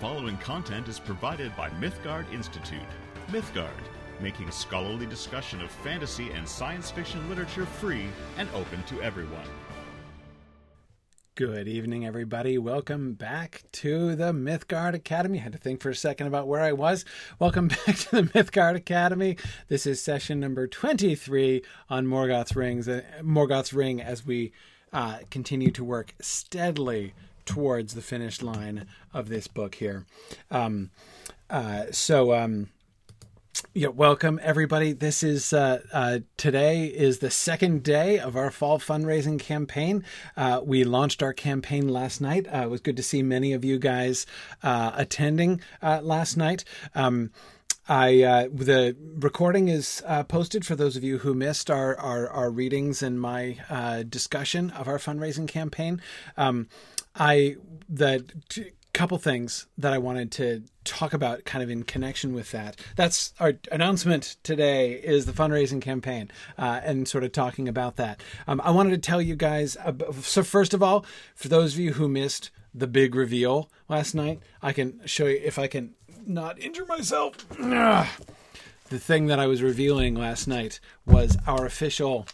following content is provided by Mythgard Institute. Mythgard, making scholarly discussion of fantasy and science fiction literature free and open to everyone. Good evening, everybody. Welcome back to the Mythgard Academy. I had to think for a second about where I was. Welcome back to the Mythgard Academy. This is session number 23 on Morgoth's Rings, uh, Morgoth's Ring as we uh, continue to work steadily towards the finish line of this book here. Um, uh, so, um, yeah, welcome everybody. This is uh, uh, today is the second day of our fall fundraising campaign. Uh, we launched our campaign last night. Uh, it was good to see many of you guys uh, attending uh, last night. Um, I uh, the recording is uh, posted for those of you who missed our our, our readings and my uh, discussion of our fundraising campaign. Um, I that t- couple things that I wanted to talk about kind of in connection with that. That's our announcement today is the fundraising campaign uh, and sort of talking about that. Um, I wanted to tell you guys. so first of all, for those of you who missed the big reveal last night, I can show you if I can not injure myself. The thing that I was revealing last night was our official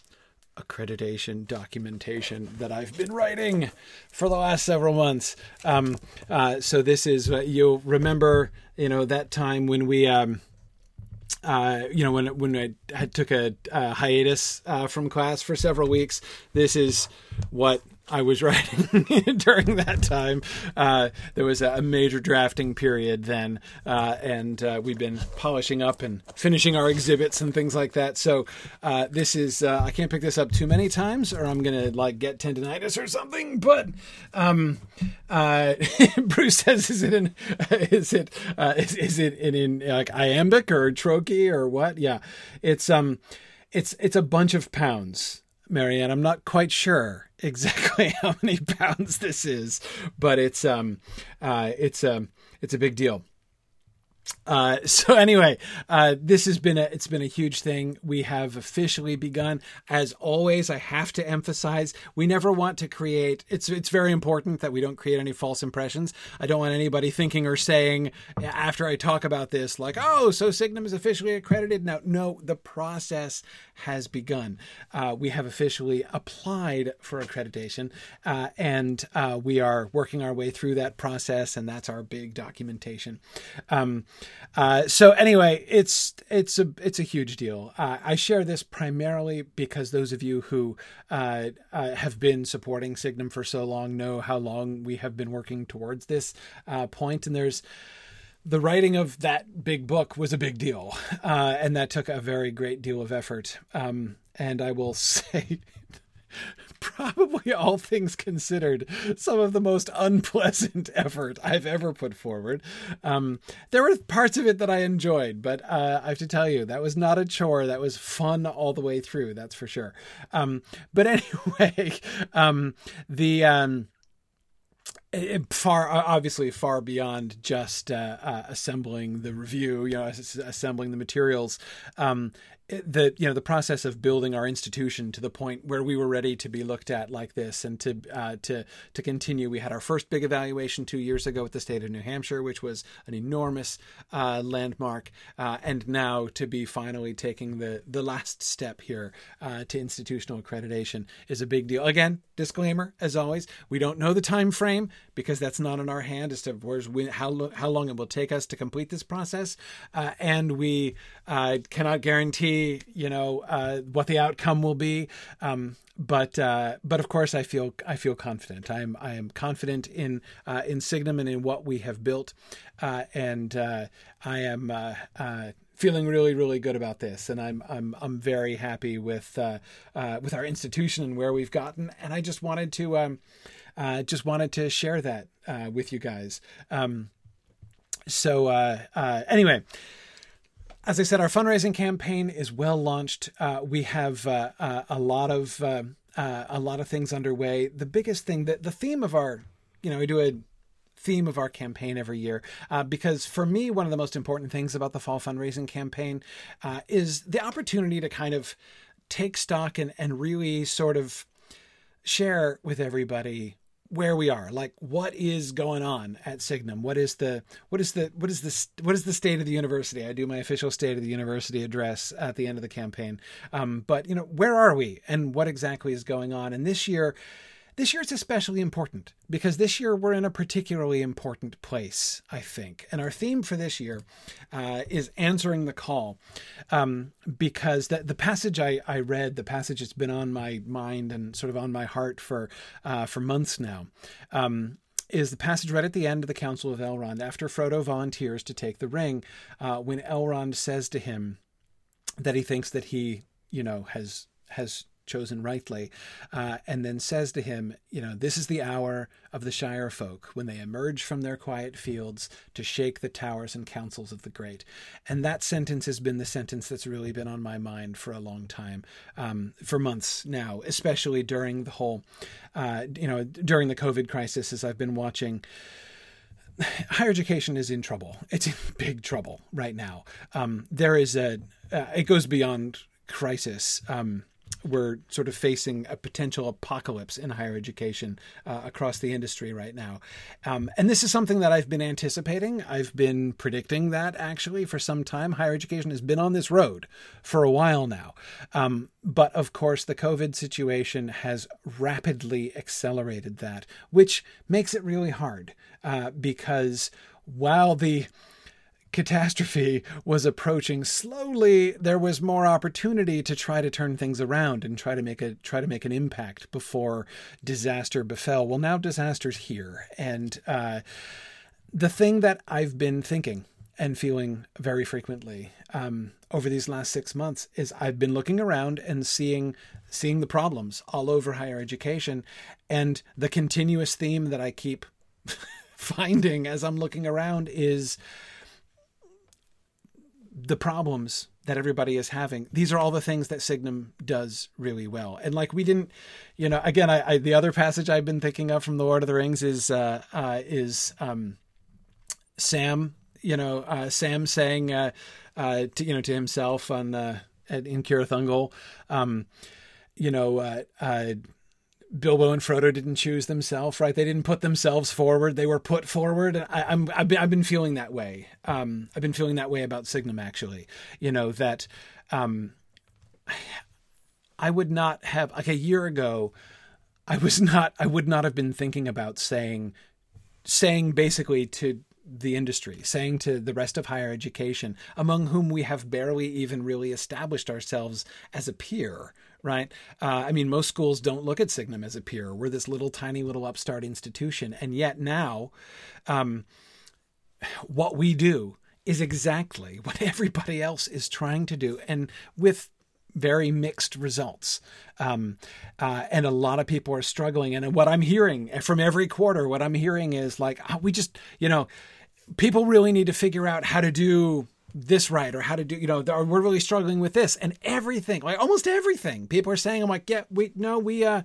accreditation documentation that I've been writing for the last several months. Um, uh, so this is uh, you'll remember, you know, that time when we. Um, uh, you know, when when I, took a, a hiatus uh, from class for several weeks, this is what I was writing during that time. Uh, there was a, major drafting period then, uh, and uh, we've been polishing up and finishing our exhibits and things like that. So uh, this is uh, I can't pick this up too many times, or I'm gonna like get tendonitis or something. But um, uh, Bruce says, "Is it in? Is it? Is, is, it in, in like iambic or trochee or what? Yeah, it's um, it's it's a bunch of pounds." Marianne. I'm not quite sure exactly how many pounds this is, but it's um uh it's um it's a big deal. Uh, so anyway, uh, this has been a it's been a huge thing. We have officially begun. As always, I have to emphasize we never want to create. It's it's very important that we don't create any false impressions. I don't want anybody thinking or saying after I talk about this like, oh, so Signum is officially accredited. Now, no, the process has begun. Uh, we have officially applied for accreditation, uh, and uh, we are working our way through that process, and that's our big documentation. Um, uh, so anyway, it's it's a it's a huge deal. Uh, I share this primarily because those of you who uh, have been supporting Signum for so long know how long we have been working towards this point, and there's the writing of that big book was a big deal, uh, and that took a very great deal of effort. Um, and I will say probably all things considered, some of the most unpleasant effort I've ever put forward. Um, there were parts of it that I enjoyed, but uh, I have to tell you, that was not a chore. That was fun all the way through, that's for sure. Um, but anyway, um, the. Far obviously far beyond just uh, uh, assembling the review you know assembling the materials. Um, the you know the process of building our institution to the point where we were ready to be looked at like this and to uh, to to continue. We had our first big evaluation two years ago with the state of New Hampshire, which was an enormous uh, landmark, uh, and now to be finally taking the the last step here uh, to institutional accreditation is a big deal. Again, disclaimer as always, we don't know the time frame because that's not in our hand as to where's when, how how long it will take us to complete this process, uh, and we uh, cannot guarantee you know uh, what the outcome will be. Um, but uh, but of course, I feel I feel confident. I am I am confident in uh, in Signum and in what we have built, uh, and uh, I am. Uh, feeling really, really good about this, and I'm I'm I'm very happy with with our institution and where we've gotten. And I just wanted to um, just wanted to share that with you guys. Um, so anyway, as I said, our fundraising campaign is well launched. Uh, we have uh, uh, a lot of uh, uh, a lot of things underway. The biggest thing that the theme of our, you know, we do a theme of our campaign every year uh, because for me, one of the most important things about the fall fundraising campaign is the opportunity to kind of take stock and and really sort of share with everybody where we are like what is going on at signum? What is the what is the what is the what is the state of the university? I do my official state of the university address at the end of the campaign. Um, but you know where are we and what exactly is going on? And this year this year it's especially important because this year we're in a particularly important place, I think. And our theme for this year uh, is answering the call. Um, because the, the passage I, I read, the passage that's been on my mind and sort of on my heart for, uh, for months now, um, is the passage right at the end of the Council of Elrond, after Frodo volunteers to take the ring, uh, when Elrond says to him that he thinks that he, you know, has has chosen rightly, uh, and then says to him, You know, this is the hour of the Shire folk when they emerge from their quiet fields to shake the towers and councils of the great. And that sentence has been the sentence that's really been on my mind for a long time, um, for months now, especially during the whole, uh, you know, during the COVID crisis, as I've been watching higher education is in trouble. It's in big trouble right now. Um, there is a, uh, it goes beyond crisis. Um, we're sort of facing a potential apocalypse in higher education uh, across the industry right now. Um, and this is something that I've been anticipating. I've been predicting that actually for some time. Higher education has been on this road for a while now. Um, but of course, the COVID situation has rapidly accelerated that, which makes it really hard uh, because while the catastrophe was approaching slowly, there was more opportunity to try to turn things around and try to make a try to make an impact before disaster befell. Well, now disaster's here, and uh, the thing that I've been thinking and feeling very frequently um, over these last six months is I've been looking around and seeing seeing the problems all over higher education, and the continuous theme that I keep finding as I'm looking around is the problems that everybody is having. These are all the things that Signum does really well. And like we didn't, you know, again, I, I the other passage I've been thinking of from the Lord of the Rings is uh, uh, is um, Sam, you know, uh, Sam saying, uh, uh, to, you know, to himself on uh, in Cirith Ungol, um, you know, uh, Bilbo and Frodo didn't choose themselves, right? They didn't put themselves forward; they were put forward. I, am I've been, I've been feeling that way. Um, I've been feeling that way about Signum, actually. You know that um, I would not have like a year ago. I was not. I would not have been thinking about saying, saying basically to the industry, saying to the rest of higher education, among whom we have barely even really established ourselves as a peer, right? Uh, I mean, most schools don't look at Signum as a peer. We're this little tiny little upstart institution. And yet now, um, what we do is exactly what everybody else is trying to do. And with very mixed results. Um, uh, and a lot of people are struggling. And what I'm hearing from every quarter, what I'm hearing is like, oh, we just, you know, people really need to figure out how to do this right or how to do you know we're really struggling with this and everything like almost everything. People are saying i'm like yeah we no we uh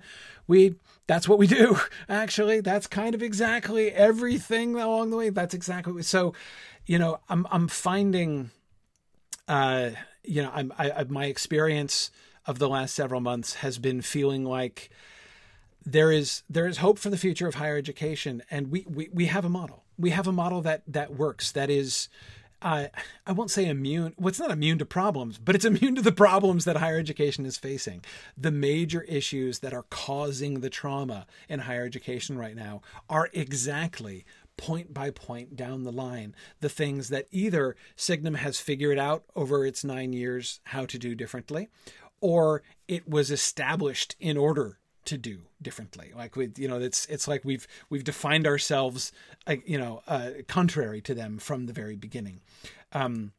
we that's what we do actually. That's kind of exactly everything along the way. That's exactly what, so you know i'm i'm finding uh you know i'm I, my experience of the last several months has been feeling like there is there is hope for the future of higher education. And we we, we have a model. We have a model that that works that is uh, I won't say immune. Well, not immune to problems, but it's immune to the problems that higher education is facing. The major issues that are causing the trauma in higher education right now are exactly point by point down the line the things that either Signum has figured out over its nine years how to do differently, or it was established in order to do differently. Like we you know it's it's like we've we've defined ourselves you know uh, contrary to them from the very beginning. Um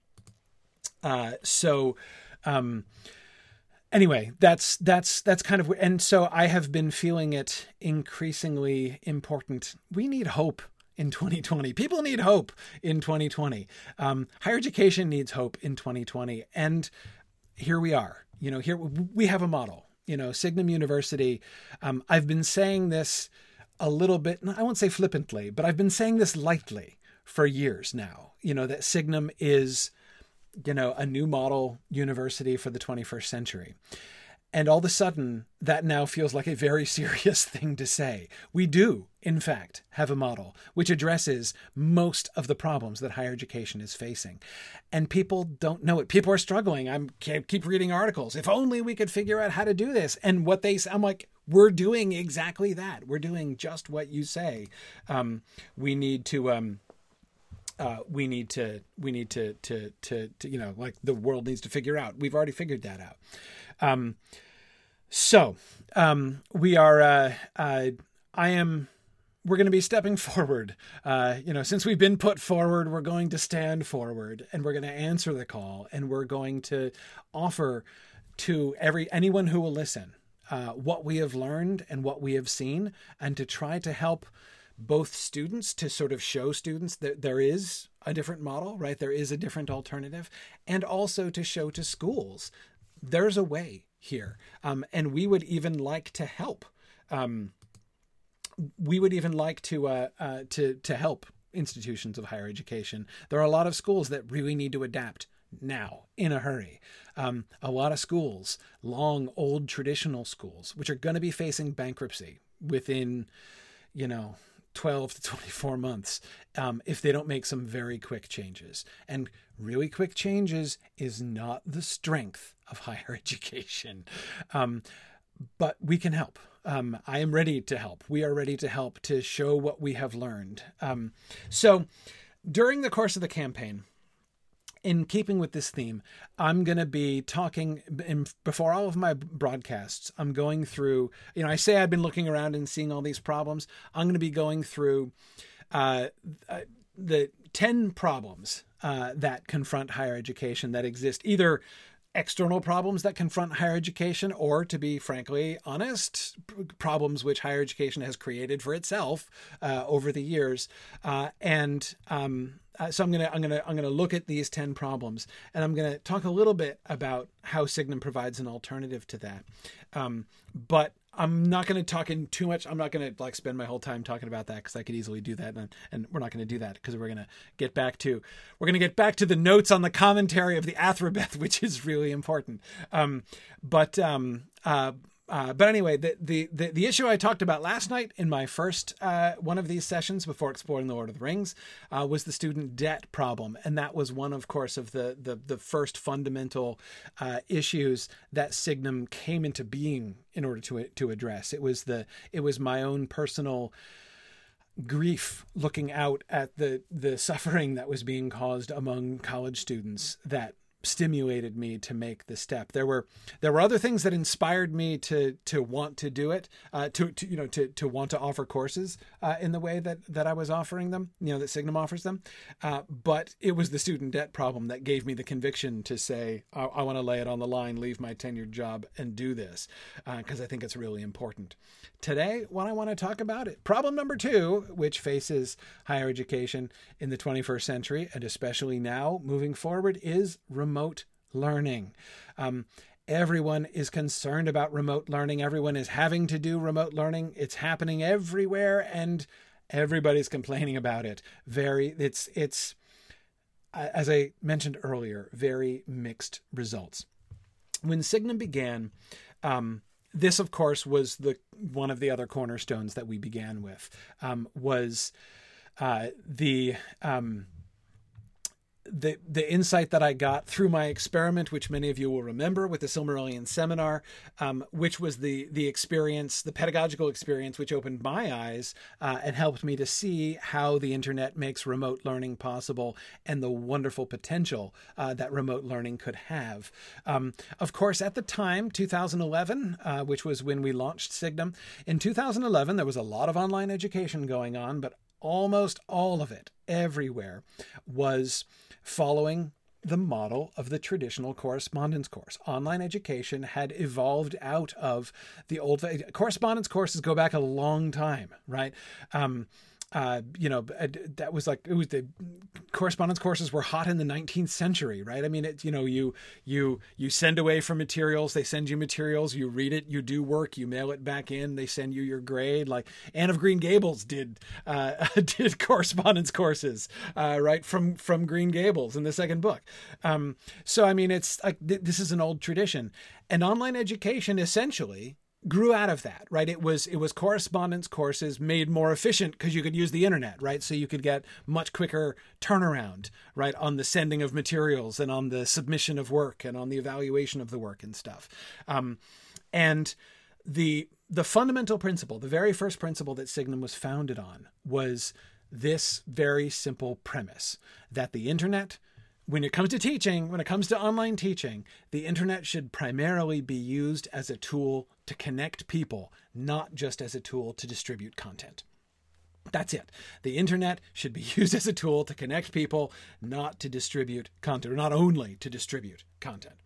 uh so um anyway that's that's that's kind of and so i have been feeling it increasingly important. We need hope in 2020 people need hope in 2020 um, higher education needs hope in 2020 and here we are. You know here we have a model you know, Signum University, um, I've been saying this a little bit, I won't say flippantly, but I've been saying this lightly for years now, you know, that Signum is, you know, a new model university for the 21st century. And all of a sudden, that now feels like a very serious thing to say. We do, in fact, have a model which addresses most of the problems that higher education is facing. And people don't know it. People are struggling. I keep reading articles. If only we could figure out how to do this. And what they I'm like, we're doing exactly that. We're doing just what you say. Um, we need to. Um, uh, we need to we need to, to, to to you know like the world needs to figure out. We've already figured that out. Um, so um, we are. Uh, uh, I am. We're going to be stepping forward. Uh, you know, since we've been put forward, we're going to stand forward, and we're going to answer the call, and we're going to offer to every anyone who will listen uh, what we have learned and what we have seen, and to try to help both students to sort of show students that there is a different model, right? There is a different alternative, and also to show to schools there's a way here. Um, and we would even like to help. Um, we would even like to uh, uh, to to help institutions of higher education. There are a lot of schools that really need to adapt now in a hurry. Um, a lot of schools, long old traditional schools, which are going to be facing bankruptcy within, you know, 12 to 24 months um, if they don't make some very quick changes. And really quick changes is not the strength of higher education. Um, but we can help. Um, I am ready to help. We are ready to help to show what we have learned. Um, so during the course of the campaign, in keeping with this theme, I'm going to be talking in, before all of my broadcasts. I'm going through, you know, I say I've been looking around and seeing all these problems. I'm going to be going through uh, uh, the 10 problems uh, that confront higher education that exist either external problems that confront higher education, or to be frankly honest, problems which higher education has created for itself uh, over the years. Uh, and um, uh, so I'm gonna I'm gonna I'm gonna look at these ten problems, and I'm gonna talk a little bit about how Signum provides an alternative to that. Um, but I'm not going to talk in too much. I'm not going to like spend my whole time talking about that because I could easily do that, and, and we're not going to do that because we're going to get back to we're going to get back to the notes on the commentary of the Athrabeth, which is really important. Um, but um, uh, uh, but anyway, the, the, the the issue I talked about last night in my first uh, one of these sessions before exploring the Lord of the Rings uh, was the student debt problem, and that was one, of course, of the the, the first fundamental uh, issues that Signum came into being in order to to address. It was the it was my own personal grief looking out at the the suffering that was being caused among college students that stimulated me to make the step. There were there were other things that inspired me to to want to do it, uh, to, to you know to to want to offer courses uh, in the way that that I was offering them, you know that Signum offers them. Uh, but it was the student debt problem that gave me the conviction to say I, I want to lay it on the line, leave my tenured job, and do this because uh, I think it's really important. Today, what I want to talk about it problem number two, which faces higher education in the 21st century and especially now moving forward, is remote remote learning. Um, everyone is concerned about remote learning. Everyone is having to do remote learning. It's happening everywhere, and everybody's complaining about it. Very, it's it's as I mentioned earlier, very mixed results. When Signum began, um, this of course was the one of the other cornerstones that we began with um, was uh, the um, the the insight that I got through my experiment, which many of you will remember with the Silmarillion seminar, um, which was the the experience, the pedagogical experience, which opened my eyes uh, and helped me to see how the internet makes remote learning possible and the wonderful potential uh, that remote learning could have. Um, of course, at the time, 2011, uh, which was when we launched Signum, in 2011 there was a lot of online education going on, but almost all of it everywhere was following the model of the traditional correspondence course. Online education had evolved out of the old correspondence courses go back a long time, right? Um, uh, you know, uh, that was like it was the correspondence courses were hot in the 19th century, right? I mean, it, you know, you you you send away for materials, they send you materials, you read it, you do work, you mail it back in, they send you your grade. Like Anne of Green Gables did uh, did correspondence courses, uh, right from from Green Gables in the second book. Um, so I mean, it's like th- this is an old tradition, and online education essentially grew out of that right? It was it was correspondence courses made more efficient because you could use the internet right? So you could get much quicker turnaround right on the sending of materials and on the submission of work and on the evaluation of the work and stuff. Um, and the the fundamental principle the very first principle that signum was founded on was this very simple premise that the internet when it comes to teaching, when it comes to online teaching, the internet should primarily be used as a tool to connect people, not just as a tool to distribute content. That's it. The internet should be used as a tool to connect people, not to distribute content, or not only to distribute content.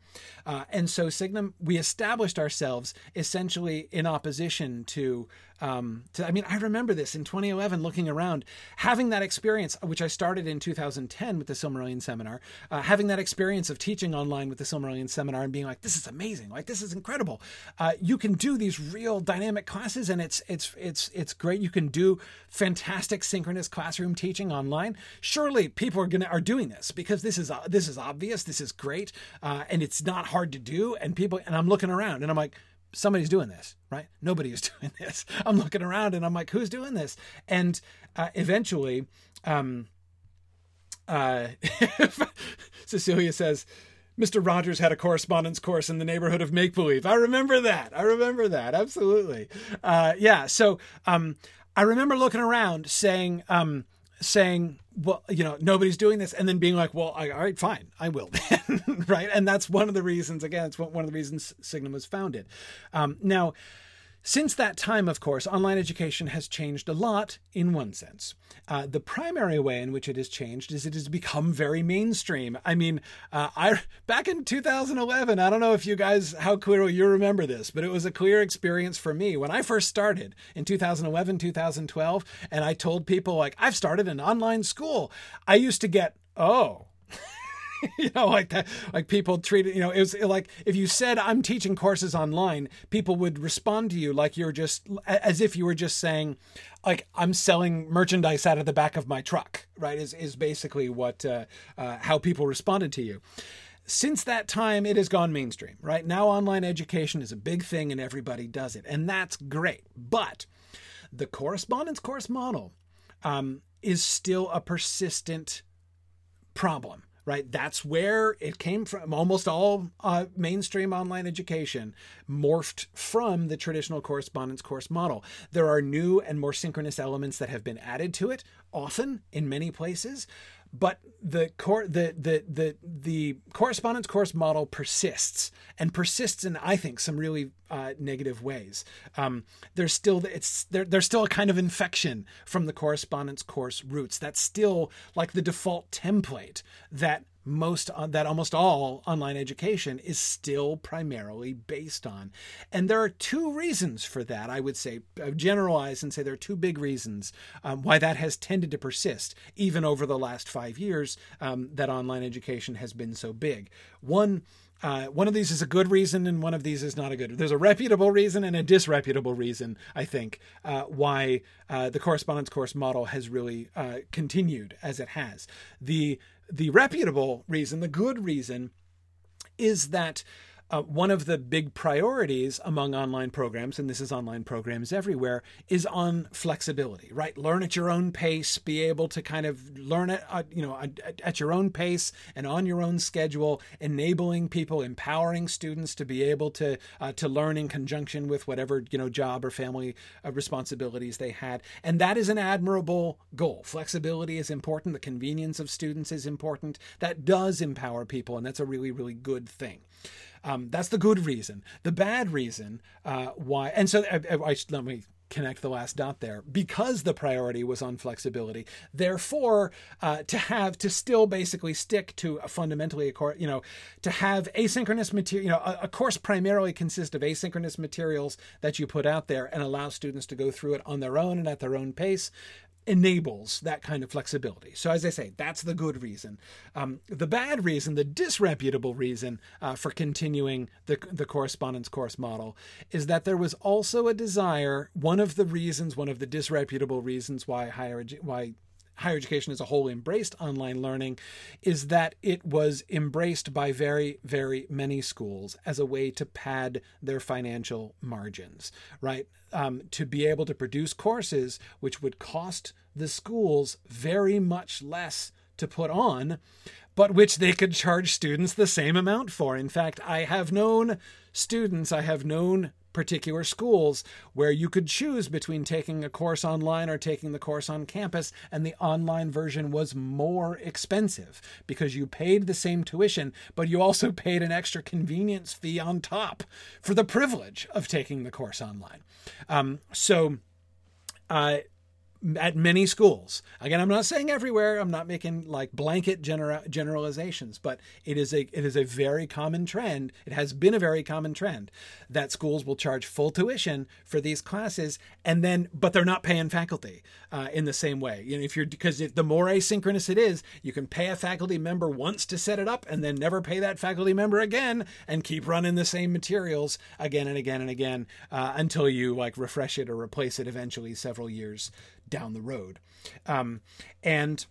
Uh, and so Signum, we established ourselves essentially in opposition to, um, to, I mean, I remember this in 2011 looking around, having that experience, which I started in 2010 with the Silmarillion seminar, uh, having that experience of teaching online with the Silmarillion seminar and being like, this is amazing, like this is incredible. Uh, you can do these real dynamic classes and it's, it's, it's, it's great. You can do fantastic synchronous classroom teaching online. Surely people are gonna, are doing this because this is, this is obvious. This is great. Uh, and it's not hard to do. And people, and I'm looking around and I'm like, somebody's doing this, right? Nobody is doing this. I'm looking around and I'm like, who's doing this? And uh, eventually, um, uh, Cecilia says, Mr. Rogers had a correspondence course in the neighborhood of make believe. I remember that. I remember that. Absolutely. Uh, yeah. So um, I remember looking around saying, um, saying, well, you know, nobody's doing this, and then being like, well, I, all right, fine, I will, right? And that's one of the reasons. Again, it's one of the reasons Signum was founded. Um, now, since that time, of course, online education has changed a lot in one sense. Uh, the primary way in which it has changed is it has become very mainstream. I mean, uh, I back in 2011, I don't know if you guys how clearly you remember this, but it was a clear experience for me when I first started in 2011, 2012, and I told people like I've started an online school. I used to get oh you know, like that, like people treat it, you know, it was like if you said I'm teaching courses online, people would respond to you like you're just as if you were just saying, like I'm selling merchandise out of the back of my truck, right? Is is basically what uh, uh, how people responded to you. Since that time, it has gone mainstream, right? Now, online education is a big thing and everybody does it, and that's great. But the correspondence course model um, is still a persistent problem right? That's where it came from. Almost all uh, mainstream online education morphed from the traditional correspondence course model. There are new and more synchronous elements that have been added to it, often in many places. But the core, the, the the the correspondence course model persists and persists in I think some really uh, negative ways. Um, there's still it's there, there's still a kind of infection from the correspondence course roots. That's still like the default template that most uh, that almost all online education is still primarily based on. And there are two reasons for that. I would say uh, generalize and say there are two big reasons um, why that has tended to persist even over the last five years um, that online education has been so big. One. Uh, one of these is a good reason, and one of these is not a good. There's a reputable reason and a disreputable reason, I think, uh, why uh, the correspondence course model has really uh, continued as it has. The the reputable reason, the good reason, is that uh, one of the big priorities among online programs, and this is online programs everywhere, is on flexibility, right? Learn at your own pace, be able to kind of learn at, uh, you know, at, at, your own pace and on your own schedule, enabling people, empowering students to be able to uh, to learn in conjunction with whatever you know job or family uh, responsibilities they had, and that is an admirable goal. Flexibility is important. The convenience of students is important. That does empower people, and that's a really really good thing. Um, that's the good reason. The bad reason uh, why, and so I, I, I, let me connect the last dot there because the priority was on flexibility therefore uh, to have to still basically stick to fundamentally a course you know to have asynchronous material you know a, a, course primarily consists of asynchronous materials that you put out there and allow students to go through it on their own and at their own pace enables that kind of flexibility. So, as I say, that's the good reason. Um, the bad reason, the disreputable reason uh, for continuing the, the correspondence course model is that there was also a desire, one of the reasons, one of the disreputable reasons why higher why higher education as a whole embraced online learning is that it was embraced by very, very many schools as a way to pad their financial margins, right? Um, to be able to produce courses which would cost the schools very much less to put on, but which they could charge students the same amount for. In fact, I have known students, I have known particular schools where you could choose between taking a course online or taking the course on campus, and the online version was more expensive because you paid the same tuition, but you also paid an extra convenience fee on top for the privilege of taking the course online. Um, so, uh, at many schools. Again, I'm not saying everywhere. I'm not making like blanket genera- generalizations, but it is a it is a very common trend. It has been a very common trend that schools will charge full tuition for these classes, and then but they're not paying faculty uh, in the same way. You know, if you're because the more asynchronous it is, you can pay a faculty member once to set it up, and then never pay that faculty member again, and keep running the same materials again and again and again uh, until you like refresh it or replace it eventually several years down the road. Um, and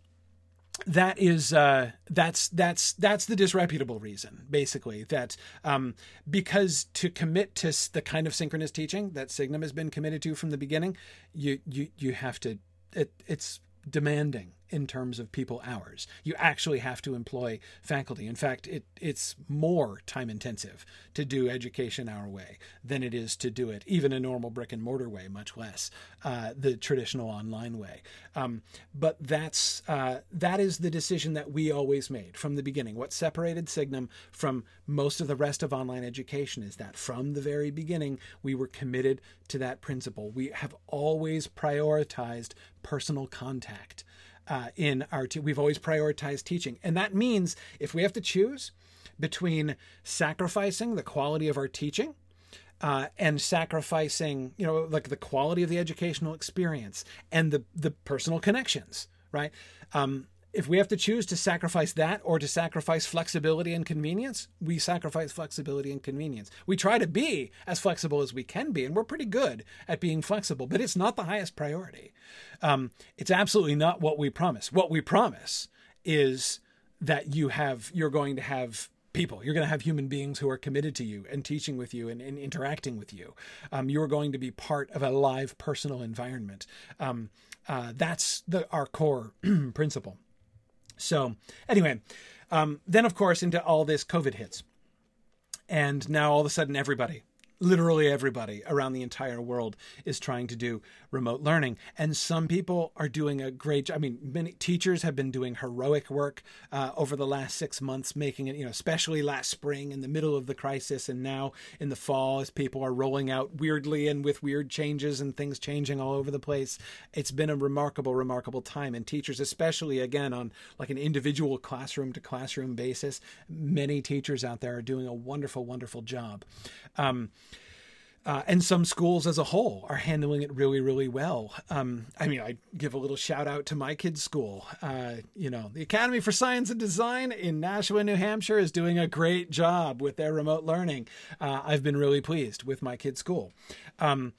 that is uh, that's that's that's the disreputable reason basically that um, because to commit to the kind of synchronous teaching that Signum has been committed to from the beginning you you you have to it, it's demanding in terms of people hours. You actually have to employ faculty. In fact, it, it's more time intensive to do education our way than it is to do it even a normal brick and mortar way, much less uh, the traditional online way. Um, but that's uh, that is the decision that we always made from the beginning. What separated Signum from most of the rest of online education is that from the very beginning we were committed to that principle. We have always prioritized personal contact uh, in our te- we've always prioritized teaching. And that means if we have to choose between sacrificing the quality of our teaching uh, and sacrificing you know like the quality of the educational experience and the the personal connections right? Um, if we have to choose to sacrifice that or to sacrifice flexibility and convenience, we sacrifice flexibility and convenience. We try to be as flexible as we can be, and we're pretty good at being flexible, but it's not the highest priority. Um, it's absolutely not what we promise. What we promise is that you have you're going to have people. You're going to have human beings who are committed to you and teaching with you and, and interacting with you. Um, you are going to be part of a live personal environment. Um, uh, that's the, our core principle. So, anyway, um, then of course, into all this COVID hits. And now all of a sudden, everybody literally everybody around the entire world is trying to do remote learning. And some people are doing a great job i mean many teachers have been doing heroic work uh, over the last six months making it you know especially last spring in the middle of the crisis and now in the fall as people are rolling out weirdly and with weird changes and things changing all over the place. It's been a remarkable remarkable time. And teachers especially again on like an individual classroom to classroom basis many teachers out there are doing a wonderful wonderful job. Um, uh, and some schools as a whole are handling it really, really well. Um, I mean, I give a little shout out to my kids' school. Uh, you know, the Academy for Science and Design in Nashua, New Hampshire is doing a great job with their remote learning. Uh, I've been really pleased with my kids' school. Um,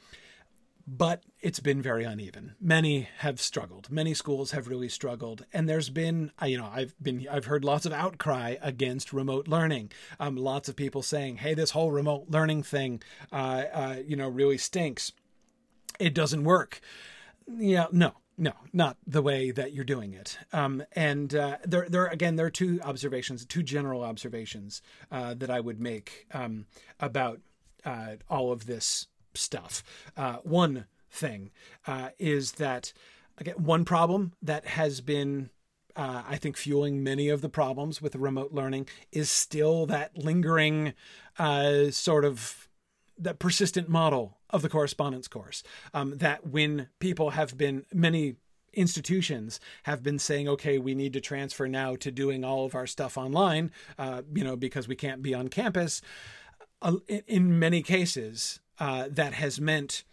but it's been very uneven. Many have struggled. Many schools have really struggled, and there's been, you know, I've been, I've heard lots of outcry against remote learning. Um, lots of people saying, "Hey, this whole remote learning thing, uh, uh, you know, really stinks. It doesn't work." Yeah, no, no, not the way that you're doing it. Um, and uh, there, there again, there are two observations, two general observations uh, that I would make um, about uh, all of this stuff. Uh, one thing uh, is that again, one problem that has been uh, I think fueling many of the problems with remote learning is still that lingering uh, sort of that persistent model of the correspondence course. Um, that when people have been many institutions have been saying, okay, we need to transfer now to doing all of our stuff online, uh, you know, because we can't be on campus. Uh, in many cases, uh, that has meant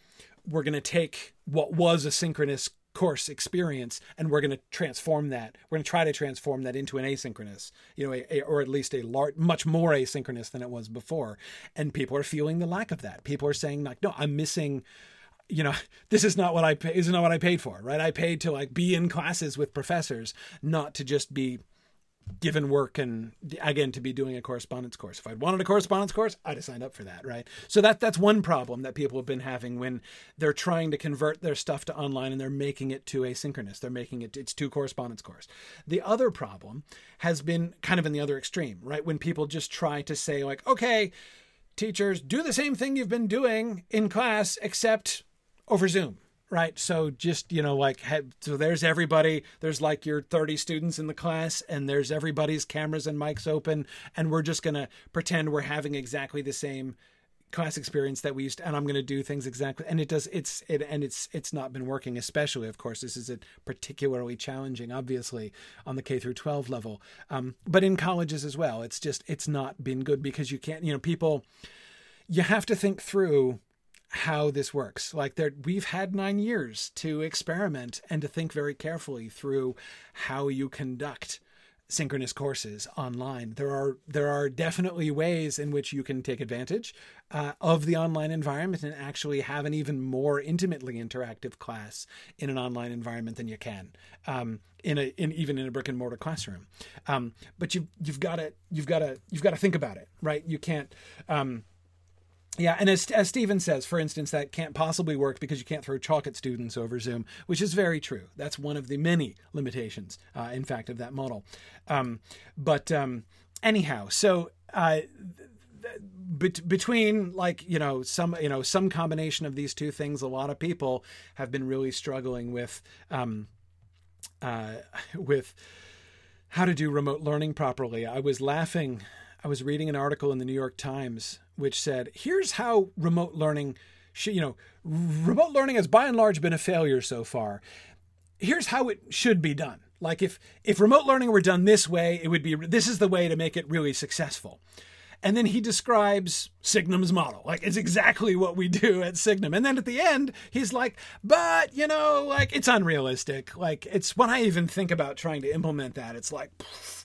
we're going to take what was a synchronous course experience and we're going to transform that. We're going to try to transform that into an asynchronous you know a, a, or at least a large much more asynchronous than it was before. And people are feeling the lack of that. People are saying like no i'm missing you know this is not what i pay this is not what i paid for right? I paid to like be in classes with professors not to just be given work and again to be doing a correspondence course. If I'd wanted a correspondence course, I'd have signed up for that, right? So that that's one problem that people have been having when they're trying to convert their stuff to online and they're making it to asynchronous. They're making it it's to correspondence course. The other problem has been kind of in the other extreme, right? When people just try to say like, okay, teachers, do the same thing you've been doing in class except over Zoom right? So just you know like so there's everybody. There's like your 30 students in the class and there's everybody's cameras and mics open and we're just going to pretend we're having exactly the same class experience that we used to, and I'm going to do things exactly and it does it's it and it's it's not been working especially of course this is a particularly challenging obviously on the K through 12 level. Um, but in colleges as well it's just it's not been good because you can't you know people you have to think through how this works. Like there, we've had nine years to experiment and to think very carefully through how you conduct synchronous courses online. There are there are definitely ways in which you can take advantage uh, of the online environment and actually have an even more intimately interactive class in an online environment than you can um, in a in even in a brick and mortar classroom. Um, but you you've got to you've got to you've got to think about it, right? You can't. Um, yeah, and as, as Stephen says, for instance, that can't possibly work because you can't throw chalk at students over Zoom, which is very true. That's one of the many limitations, uh, in fact, of that model. Um, but um, anyhow, so uh, between like you know some you know some combination of these two things, a lot of people have been really struggling with um, uh, with how to do remote learning properly. I was laughing. I was reading an article in the New York Times which said, here's how remote learning, you know, remote learning has by and large been a failure so far. Here's how it should be done. Like if if remote learning were done this way, it would be this is the way to make it really successful. And then he describes Signum's model. Like it's exactly what we do at Signum. And then at the end, he's like, but you know, like it's unrealistic. Like it's when I even think about trying to implement that, it's like,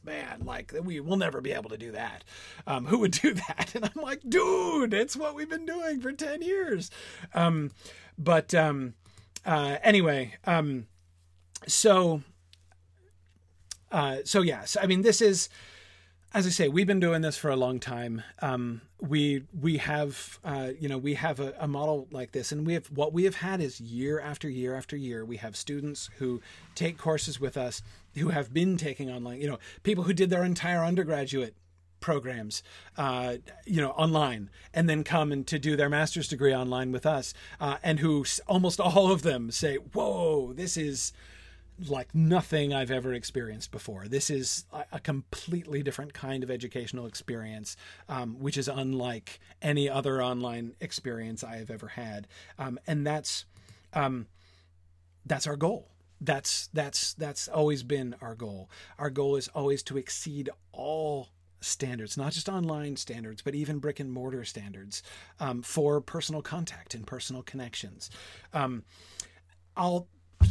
man, like we will never be able to do that. Um, who would do that? And I'm like, dude, it's what we've been doing for 10 years. Um, but um, uh, anyway, um, so uh, so yes, I mean, this is as I say, we've been doing this for a long time. Um, we we have uh, you know we have a, a, model like this, and we have what we have had is year after year after year. We have students who take courses with us who have been taking online. You know, people who did their entire undergraduate programs, uh, you know, online, and then come and to do their master's degree online with us, uh, and who almost all of them say, "Whoa, this is." Like nothing I've ever experienced before. This is a, completely different kind of educational experience, um, which is unlike any other online experience I have ever had. Um, and that's um, that's our goal. That's that's that's always been our goal. Our goal is always to exceed all standards, not just online standards, but even brick and mortar standards um, for personal contact and personal connections. Um, I'll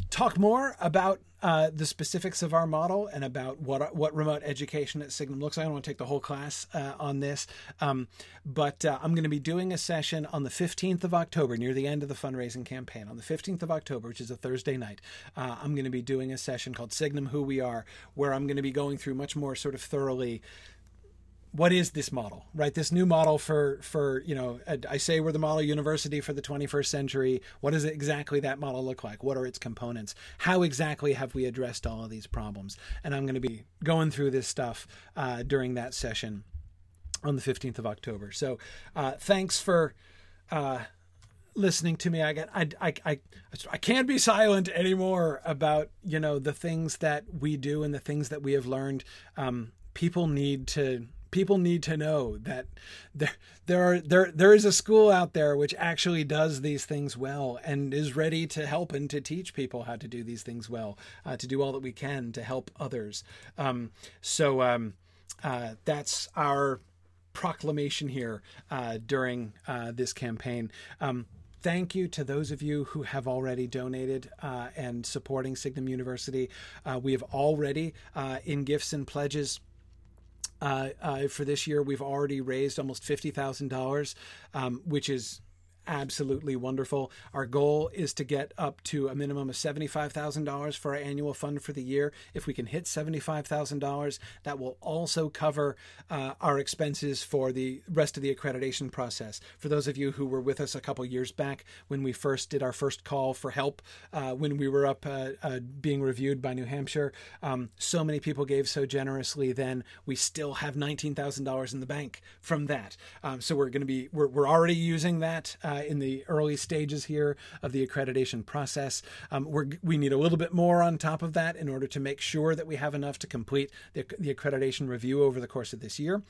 talk more about uh, the specifics of our model and about what what remote education at Signum looks like. I don't want to take the whole class uh, on this, um, but uh, I'm going to be doing a session on the 15th of October, near the end of the fundraising campaign. On the 15th of October, which is a Thursday night, uh, I'm going to be doing a session called Signum Who We Are, where I'm going to be going through much more sort of thoroughly what is this model right? This new model for for you know i say we're the model university for the 21st century. What does exactly that model look like? What are its components? How exactly have we addressed all of these problems? And i'm going to be going through this stuff uh, during that session on the 15th of october. So uh, thanks for uh, listening to me. I get I, I i i can't be silent anymore about you know the things that we do and the things that we have learned. Um, people need to people need to know that there there are there there is a school out there which actually does these things well and is ready to help and to teach people how to do these things well, uh, to do all that we can to help others. Um, so um, uh, that's our proclamation here uh, during uh, this campaign. Um, thank you to those of you who have already donated uh, and supporting Signum University. Uh, we have already, in gifts and pledges, uh, uh, for this year, we've already raised almost fifty thousand um, dollars, which is absolutely wonderful. Our goal is to get up to a minimum of $75,000 for our annual fund for the year. If we can hit $75,000, that will also cover uh, our expenses for the rest of the accreditation process. For those of you who were with us a couple years back when we first did our first call for help, uh, when we were up uh, uh being reviewed by New Hampshire, um, so many people gave so generously then. We still have $19,000 in the bank from that. Um, so we're going to be, we're, we're already using that uh, uh, in the early stages here of the accreditation process. Um, we need a little bit more on top of that in order to make sure that we have enough to complete the, the accreditation review over the course of this year.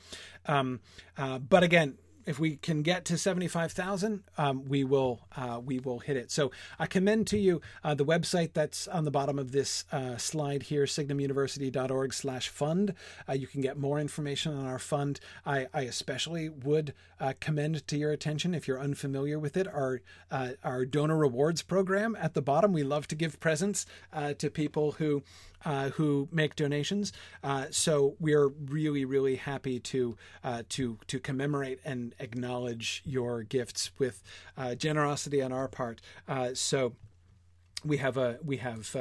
Um, uh, but again, if we can get to 75,000, um, we will uh, we will hit it. So I commend to you uh, the website that's on the bottom of this uh, slide here, signumuniversity.org slash fund. Uh, you can get more information on our fund. I, I especially would uh, commend to your attention, if you're unfamiliar with it, our, uh, our donor rewards program at the bottom. We love to give presents to people who uh, who make donations. Uh, so we're really, really happy to uh, to to commemorate and acknowledge your gifts with uh, generosity on our part. Uh, so we have a we have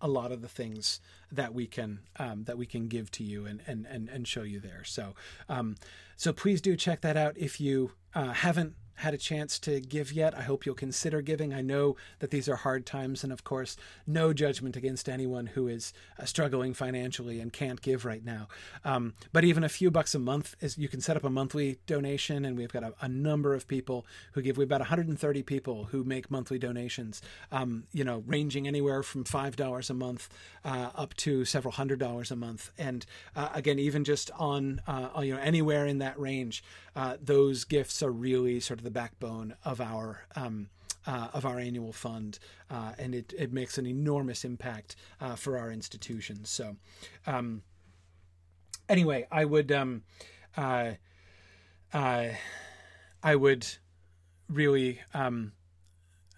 a lot of the things that we can um, that we can give to you and and and, and show you there. So um, so please do check that out if you haven't had a chance to give yet, I hope you'll consider giving. I know that these are hard times, and of course, no judgment against anyone who is uh, struggling financially and can't give right now. Um, but even a few bucks a month is you can set up a monthly donation, and we've got a, a number of people who give. We've about 130 people who make monthly donations. Um, you know, ranging anywhere from five dollars a month uh, up to several hundred dollars a month. And uh, again, even just on uh, you know anywhere in that range, uh, those gifts are really sort of the backbone of our um, uh, of our annual fund, uh, and it, it makes an enormous impact uh, for our institutions. So, um, anyway, I would um, uh, uh, I would really um,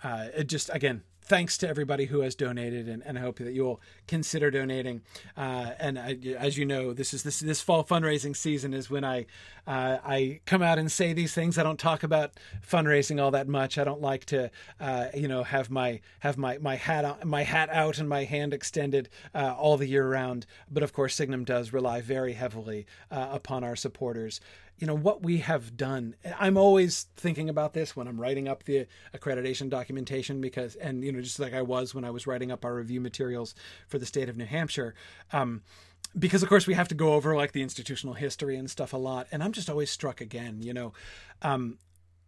uh, just again thanks to everybody who has donated, and, and I hope that you will consider donating. Uh, and I, as you know, this is this this fall fundraising season is when I uh, I come out and say these things. I don't talk about fundraising all that much. I don't like to uh, you know have my have my my hat on, my hat out and my hand extended uh, all the year round. But of course, Signum does rely very heavily uh, upon our supporters you know what we have done i'm always thinking about this when i'm writing up the accreditation documentation because and you know just like i was when i was writing up our review materials for the state of new hampshire um, because of course we have to go over like the institutional history and stuff a lot and i'm just always struck again you know. Um,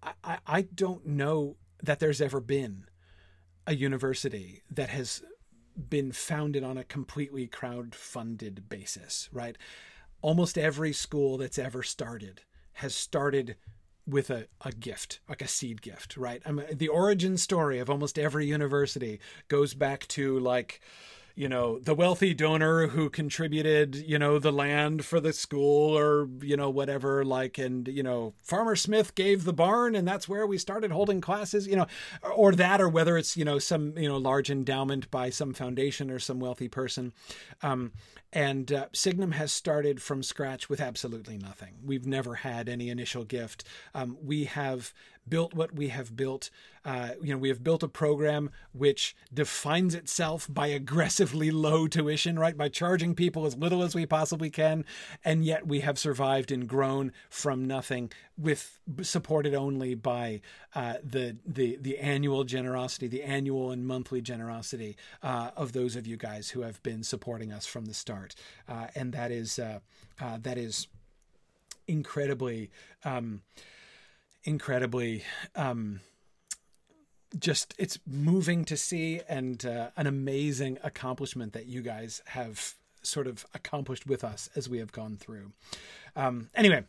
I, I don't know that there's ever been a university that has been founded on a completely crowd funded basis right almost every school that's ever started has started with a, a gift, like a seed gift, right? I mean, the origin story of almost every university goes back to like, you know, the wealthy donor who contributed, you know, the land for the school or, you know, whatever, like, and, you know, Farmer Smith gave the barn and that's where we started holding classes, you know, or that, or whether it's, you know, some, you know, large endowment by some foundation or some wealthy person. Um, and uh, Signum has started from scratch with absolutely nothing. We've never had any initial gift. Um, we have built what we have built. Uh, you know, we have built a program which defines itself by aggressively low tuition, right? By charging people as little as we possibly can, and yet we have survived and grown from nothing, with supported only by uh, the the the annual generosity, the annual and monthly generosity uh, of those of you guys who have been supporting us from the start, uh, and that is uh, uh, that is incredibly. Um, incredibly um, just it's moving to see and uh, an amazing accomplishment that you guys have sort of accomplished with us as we have gone through. Um, anyway,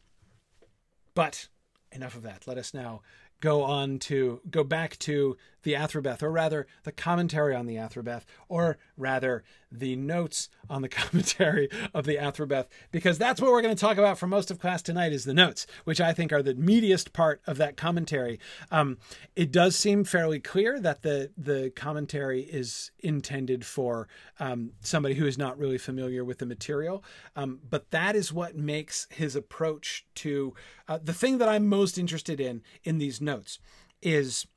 but enough of that. Let us now go on to go back to the Athrabeth, or rather the commentary on the Athrabeth, or rather the notes on the commentary of the Athrabeth, because that's what we're going to talk about for most of class tonight is the notes, which I think are the meatiest part of that commentary. Um, it does seem fairly clear that the the commentary is intended for um, somebody who is not really familiar with the material, um, but that is what makes his approach to uh, the thing that I'm most interested in in these notes is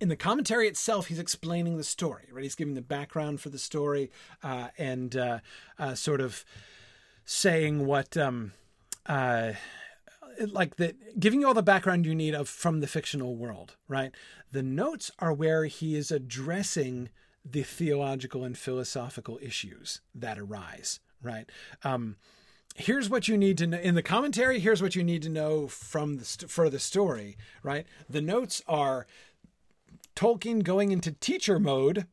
in the commentary itself, he's explaining the story, right? He's giving the background for the story uh, and uh, uh, sort of saying what, um, uh, like that, giving you all the background you need of from the fictional world, right? The notes are where he is addressing the theological and philosophical issues that arise, right? Um, here's what you need to know in the commentary. Here's what you need to know from the st- for the story, right? The notes are Tolkien going into teacher mode,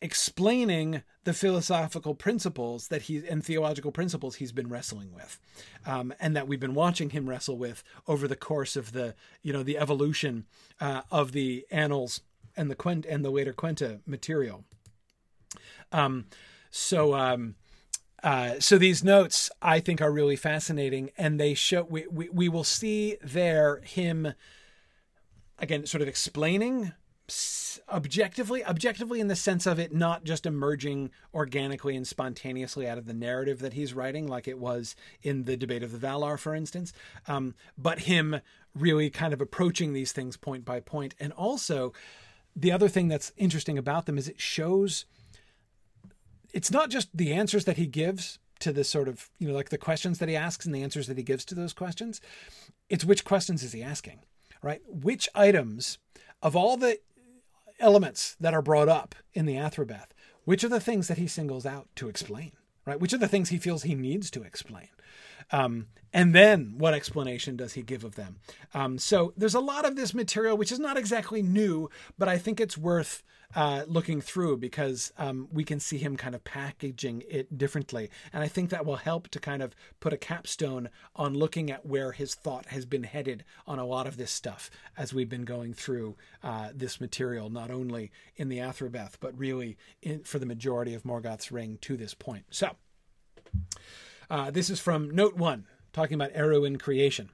explaining the philosophical principles that he and theological principles he's been wrestling with, um, and that we've been watching him wrestle with over the course of the you know the evolution uh, of the annals and the Quent and the later Quenta material. Um, so. Um, uh, so these notes I think are really fascinating, and they show we, we, we will see there him again sort of explaining objectively objectively in the sense of it not just emerging organically and spontaneously out of the narrative that he's writing like it was in the debate of the valar for instance um, but him really kind of approaching these things point by point. point and also the other thing that's interesting about them is it shows it's not just the answers that he gives to the sort of you know like the questions that he asks and the answers that he gives to those questions it's which questions is he asking right which items of all the elements that are brought up in the Athrabeth, which are the things that he singles out to explain, right? Which are the things he feels he needs to explain. Um, and then what explanation does he give of them? Um, so there's a lot of this material, which is not exactly new, but I think it's worth uh, looking through because um, we can see him kind of packaging it differently. And I think that will help to kind of put a capstone on looking at where his thought has been headed on a lot of this stuff as we've been going through uh, this material, not only in the Athrabeth, but really in, for the majority of Morgoth's Ring to this point. So, uh, this is from Note 1, talking about Eru in creation.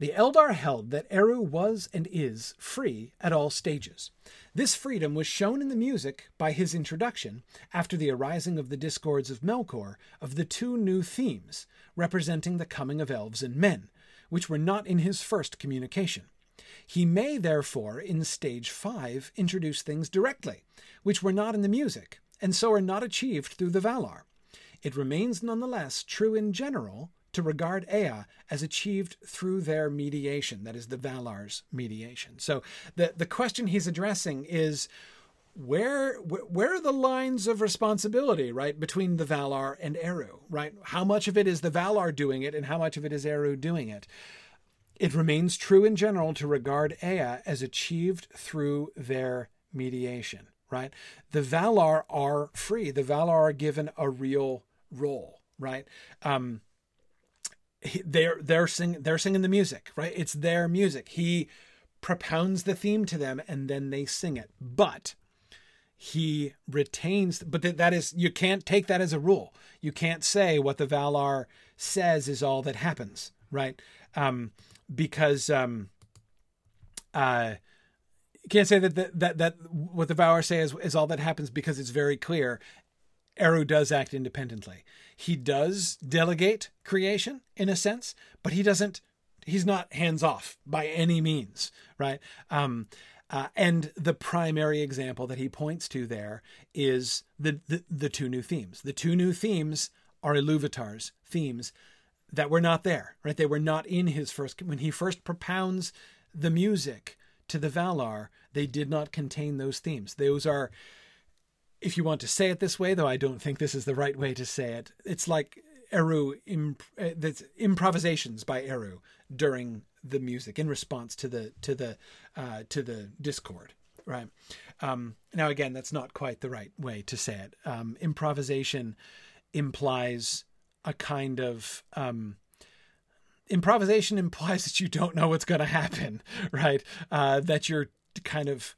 The Eldar held that Eru was and is free at all stages. This freedom was shown in the music by his introduction, after the arising of the discords of Melkor, of the two new themes, representing the coming of elves and men, which were not in his first communication. He may, therefore, in stage 5, introduce things directly, which were not in the music, and so are not achieved through the Valar. It remains nonetheless true in general to regard Ea as achieved through their mediation, that is, the Valar's mediation. So the, the question he's addressing is where where are the lines of responsibility right between the Valar and Eru right? How much of it is the Valar doing it and how much of it is Eru doing it? It remains true in general to regard Ea as achieved through their mediation right the Valar are free the Valar are given a real role right um they're they're sing they're singing the music, right? It's their music. He propounds the theme to them and then they sing it. But he retains but that is you can't take that as a rule. You can't say what the Valar says is all that happens, right? Um, because um, uh, can't say that, that that that what the Valar say is, is all that happens because it's very clear Eru does act independently. He does delegate creation in a sense, but he doesn't. He's not hands off by any means, right? Um, uh, and the primary example that he points to there is the, the, the two new themes. The two new themes are Iluvatar's themes that were not there, right? They were not in his first when he first propounds the music to the Valar. They did not contain those themes. Those are if you want to say it this way, though I don't think this is the right way to say it, it's like Eru, imp, uh, improvisations by Eru during the music in response to the to the uh, to the discord. Right um, now, again, that's not quite the right way to say it. Um, improvisation implies a kind of um, improvisation implies that you don't know what's going to happen, right? Uh, that you're kind of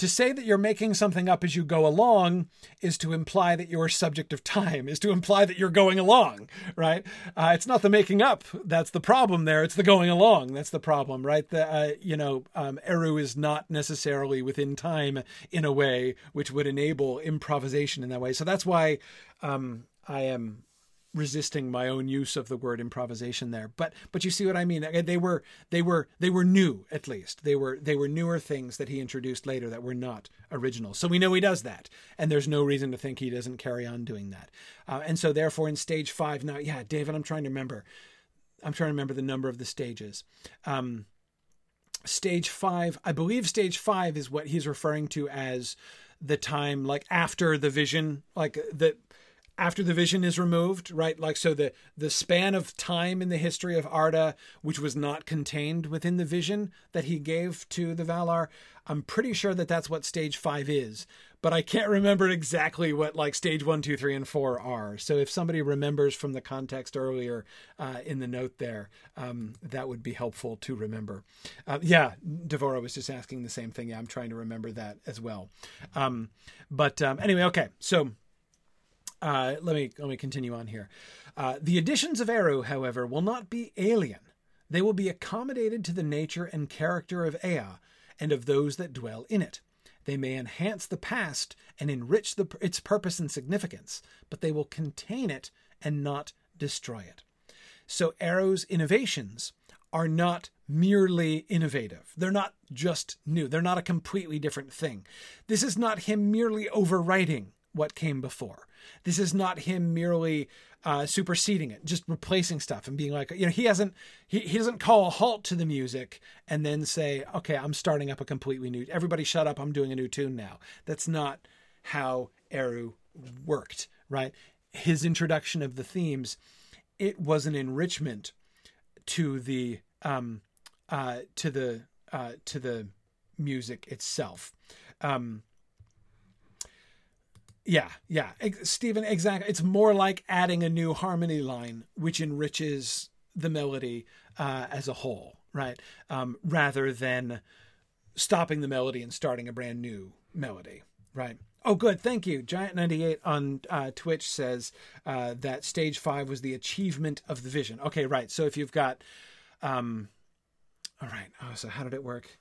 to say that you're making something up as you go along is to imply that you're subject of time, is to imply that you're going along, right? Uh, it's not the making up that's the problem there. It's the going along that's the problem, right? The uh, you know um, Eru is not necessarily within time in a way which would enable improvisation in that way. So that's why um, I am resisting my own use of the word improvisation there. But but you see what i mean? They were they were they were new at least. They were they were newer things that he introduced later that were not original. So we know he does that. And there's no reason to think he doesn't carry on doing that. Uh, and so therefore in stage five now yeah david i'm trying to remember. I'm trying to remember the number of the stages. Um stage five i believe stage five is what he's referring to as the time like after the vision like that after the vision is removed, right? Like so the the span of time in the history of Arda, which was not contained within the vision that he gave to the Valar, I'm pretty sure that that's what stage five is, but I can't remember exactly what like stage one, two, three, and four are. So if somebody remembers from the context earlier uh, in the note there, um, that would be helpful to remember. Uh, yeah, Devora was just asking the same thing. Yeah, I'm trying to remember that as well. Um, but um, anyway, okay, so. Uh, let me let me continue on here. Uh, the additions of Eru, however, will not be alien. They will be accommodated to the nature and character of Ea and of those that dwell in it. They may enhance the past and enrich the, its purpose and significance, but they will contain it and not destroy it. So Eru's innovations are not merely innovative. They're not just new. They're not a completely different thing. This is not him merely overwriting what came before. This is not him merely uh, superseding it, just replacing stuff and being like, you know, he hasn't, he, he doesn't call a halt to the music and then say, okay, I'm starting up a completely new, everybody shut up, I'm doing a new tune now. That's not how Eru worked, right? His introduction of the themes, it was an enrichment to the, um, uh, to the, uh, to the music itself. Um, yeah, yeah, Stephen, exactly. It's more like adding a new harmony line, which enriches the melody uh, as a whole, right? Um, rather than stopping the melody and starting a brand new melody, right? Oh, good. Thank you. Giant98 on uh, Twitch says uh, that stage five was the achievement of the vision. Okay, right. So if you've got, um, all right. Oh, so how did it work?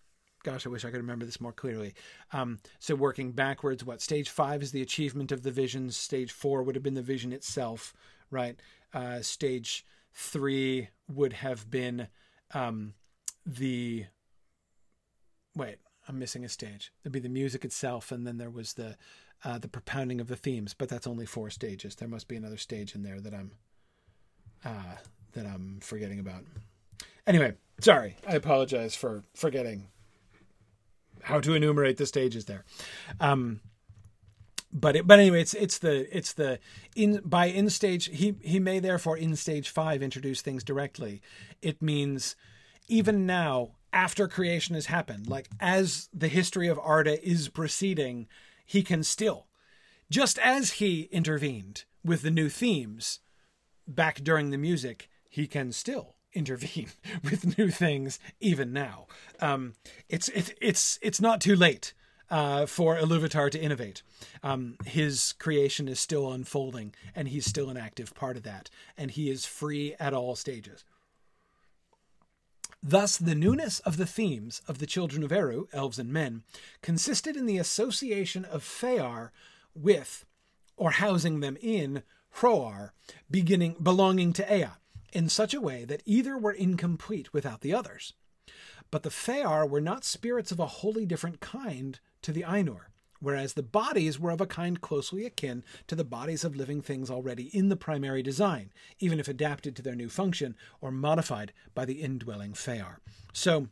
Gosh, I wish I could remember this more clearly. Um, so working backwards, what stage five is the achievement of the vision. Stage four would have been the vision itself, right? Uh, stage three would have been um, the wait. I'm missing a stage. It'd be the music itself, and then there was the uh, the propounding of the themes. But that's only four stages. There must be another stage in there that I'm uh, that I'm forgetting about. Anyway, sorry. I apologize for forgetting how to enumerate the stages there. Um, but it, but anyway, it's it's the it's the in by in stage he he may therefore in stage five introduce things directly. It means even now after creation has happened, like as the history of Arda is proceeding, he can still, just as he intervened with the new themes back during the music, he can still intervene with new things even now. Um, it's it's it's it's not too late uh, for Iluvatar to innovate. Um, his creation is still unfolding, and he's still an active part of that, and he is free at all stages. Thus, the newness of the themes of the children of Eru, elves and men, consisted in the association of Fear with, or housing them in, Hroar, beginning belonging to Ea, in such a way that either were incomplete without the others. But the Fear were not spirits of a wholly different kind to the Ainur, whereas the bodies were of a kind closely akin to the bodies of living things already in the primary design, even if adapted to their new function or modified by the indwelling Fear. So,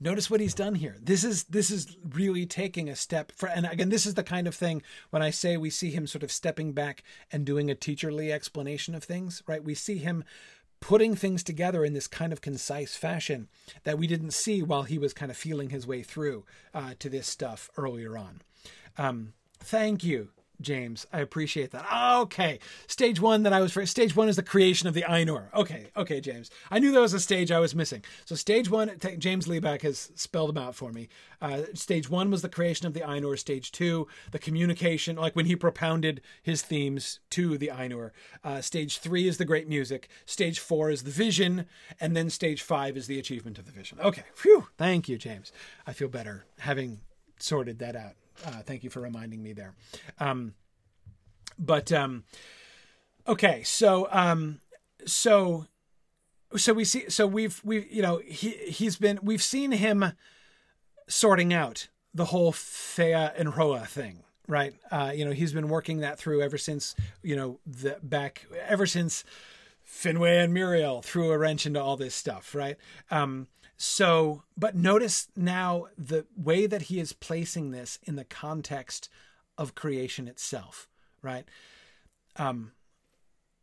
Notice what he's done here. This is this is really taking a step for and again this is the kind of thing when I say we see him sort of stepping back and doing a teacherly explanation of things, right? We see him putting things together in this kind of concise fashion that we didn't see while he was kind of feeling his way through uh, to this stuff earlier on. Um, thank you, James. I appreciate that. Okay. Stage one that I was for stage one is the creation of the Ainur. Okay. Okay, James. I knew there was a stage I was missing. So stage one, James Liebeck has spelled them out for me. Uh, stage one was the creation of the Ainur. Stage two, the communication, like when he propounded his themes to the Ainur. Uh, stage three is the great music. Stage four is the vision. And then stage five is the achievement of the vision. Okay. Phew. Thank you, James. I feel better having sorted that out. Uh, thank you for reminding me there. Um, but um, okay, so um, so so we see so we've we you know he he's been we've seen him sorting out the whole Fëa and Hroa thing, right? Uh, you know, he's been working that through ever since you know the back ever since Finwë and Míriel threw a wrench into all this stuff, right? Um, so, but notice now the way that he is placing this in the context of creation itself, right? Um,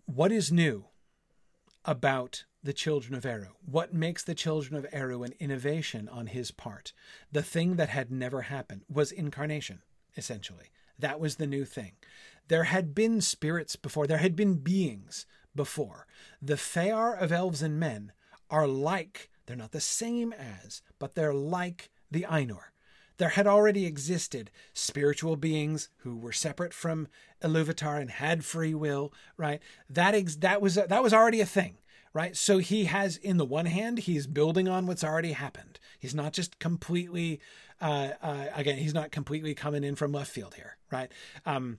what is new about the children of Eru? What makes the children of Eru an innovation on his part? The thing that had never happened was incarnation, essentially. That was the new thing. There had been spirits before, there had been beings before. The Fëar of elves and men are like they're not the same as, but they're like the Ainur. There had already existed spiritual beings who were separate from Iluvatar and had free will, right? That ex- that was that was already a thing, right? So he has, in the one hand, he's building on what's already happened. He's not just completely, uh, uh, again, he's not completely coming in from left field here, right? Um,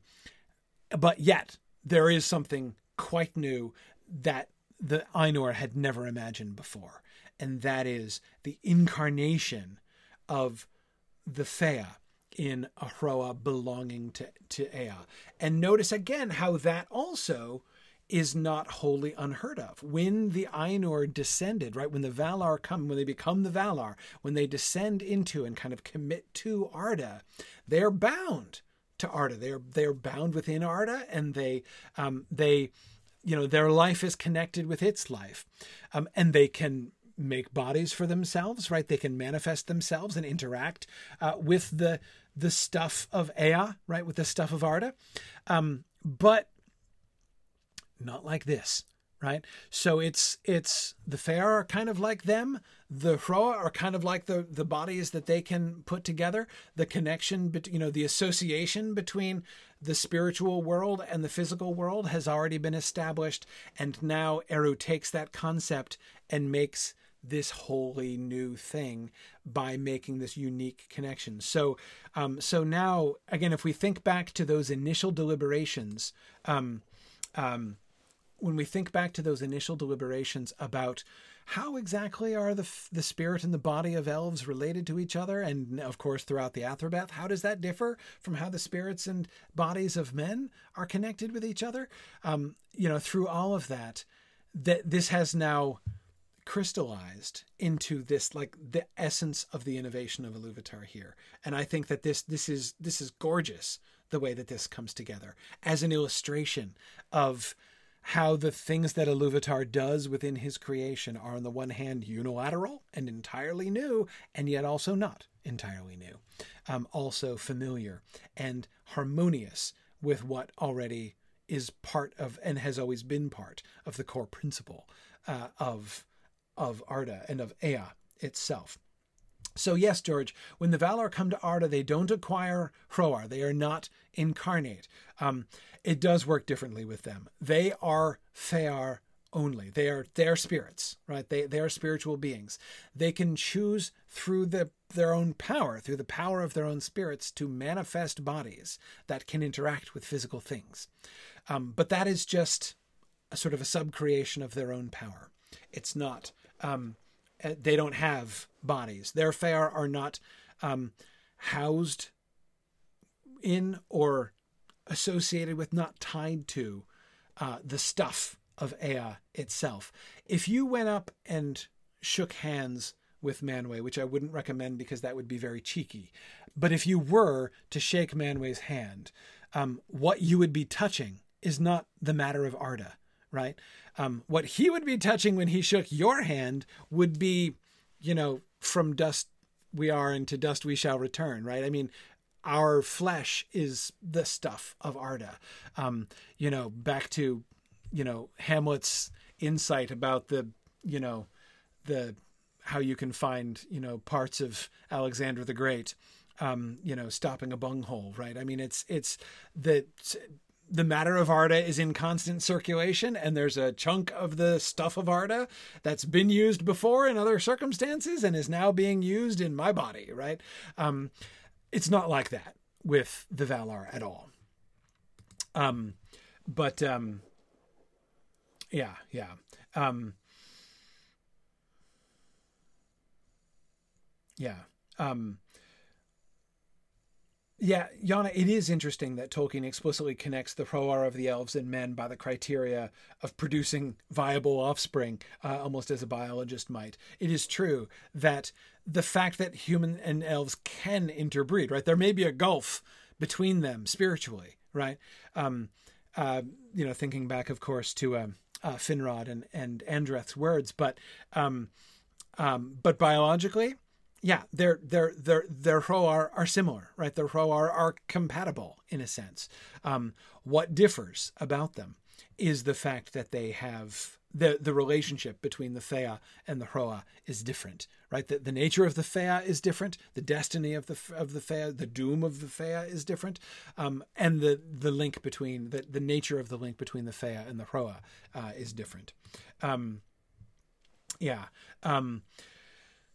but yet there is something quite new that the Ainur had never imagined before and that is the incarnation of the Fëa in a Hroa belonging to, to Ea. And notice again how that also is not wholly unheard of. When the Ainur descended, right, when the Valar come, when they become the Valar, when they descend into and kind of commit to Arda, they're bound to Arda. They're they're bound within Arda, and they um, they you know their life is connected with its life, um, and they can make bodies for themselves, right? They can manifest themselves and interact uh, with the the stuff of Ea, right? With the stuff of Arda, um, but not like this, right? So it's it's the Fëar are kind of like them. The Hroa are kind of like the the bodies that they can put together. The connection, but you know, the association between the spiritual world and the physical world has already been established, and now Eru takes that concept and makes this wholly new thing by making this unique connection. So, um, so now again, if we think back to those initial deliberations, um, um, when we think back to those initial deliberations about how exactly are the the spirit and the body of elves related to each other, and of course throughout the Athrabeth, how does that differ from how the spirits and bodies of men are connected with each other? Um, you know, through all of that, that this has now crystallized into this like the essence of the innovation of Iluvatar here. And I think that this this is this is gorgeous the way that this comes together as an illustration of how the things that Iluvatar does within his creation are on the one hand unilateral and entirely new, and yet also not entirely new. Um, also familiar and harmonious with what already is part of and has always been part of the core principle uh, of of Arda and of Ea itself. So, yes, George, when the Valar come to Arda, they don't acquire Hroar. They are not incarnate. Um, it does work differently with them. They are Fëar only. They are their spirits, right? They, they are spiritual beings. They can choose through the, their own power, through the power of their own spirits, to manifest bodies that can interact with physical things. Um, but that is just a sort of a subcreation of their own power. It's not um, uh, they don't have bodies. Their Fëar are not um, housed in or associated with, not tied to uh, the stuff of Ea itself. If you went up and shook hands with Manwë, which I wouldn't recommend because that would be very cheeky, but if you were to shake Manwë's hand, um, what you would be touching is not the matter of Arda right? Um, what he would be touching when he shook your hand would be, you know, from dust we are and to dust we shall return, right? I mean, our flesh is the stuff of Arda. Um, you know, back to, you know, Hamlet's insight about the, you know, the how you can find, you know, parts of Alexander the Great, um, you know, stopping a bunghole, right? I mean, it's it's the the matter of Arda is in constant circulation, and there's a chunk of the stuff of Arda that's been used before in other circumstances and is now being used in my body, right? Um, it's not like that with the Valar at all. Um, but um, yeah, yeah. Um, yeah. Um, yeah, Yana, it is interesting that Tolkien explicitly connects the Hroar of the elves and men by the criteria of producing viable offspring, uh, almost as a biologist might. It is true that the fact that human and elves can interbreed, right? There may be a gulf between them spiritually, right? Um, uh, you know, thinking back, of course, to uh, uh, Finrod and and Andreth's words, but um, um, but biologically, yeah, their their their their Hroar are are similar, right? Their Hroar are are compatible in a sense. Um, what differs about them is the fact that they have the the relationship between the Fea and the Hroa is different, right? The, the nature of the Fea is different. The destiny of the of the Fea, the doom of the Fea is different, um, and the the link between the the nature of the link between the Fea and the Hroa uh, is different. Um, yeah. Um,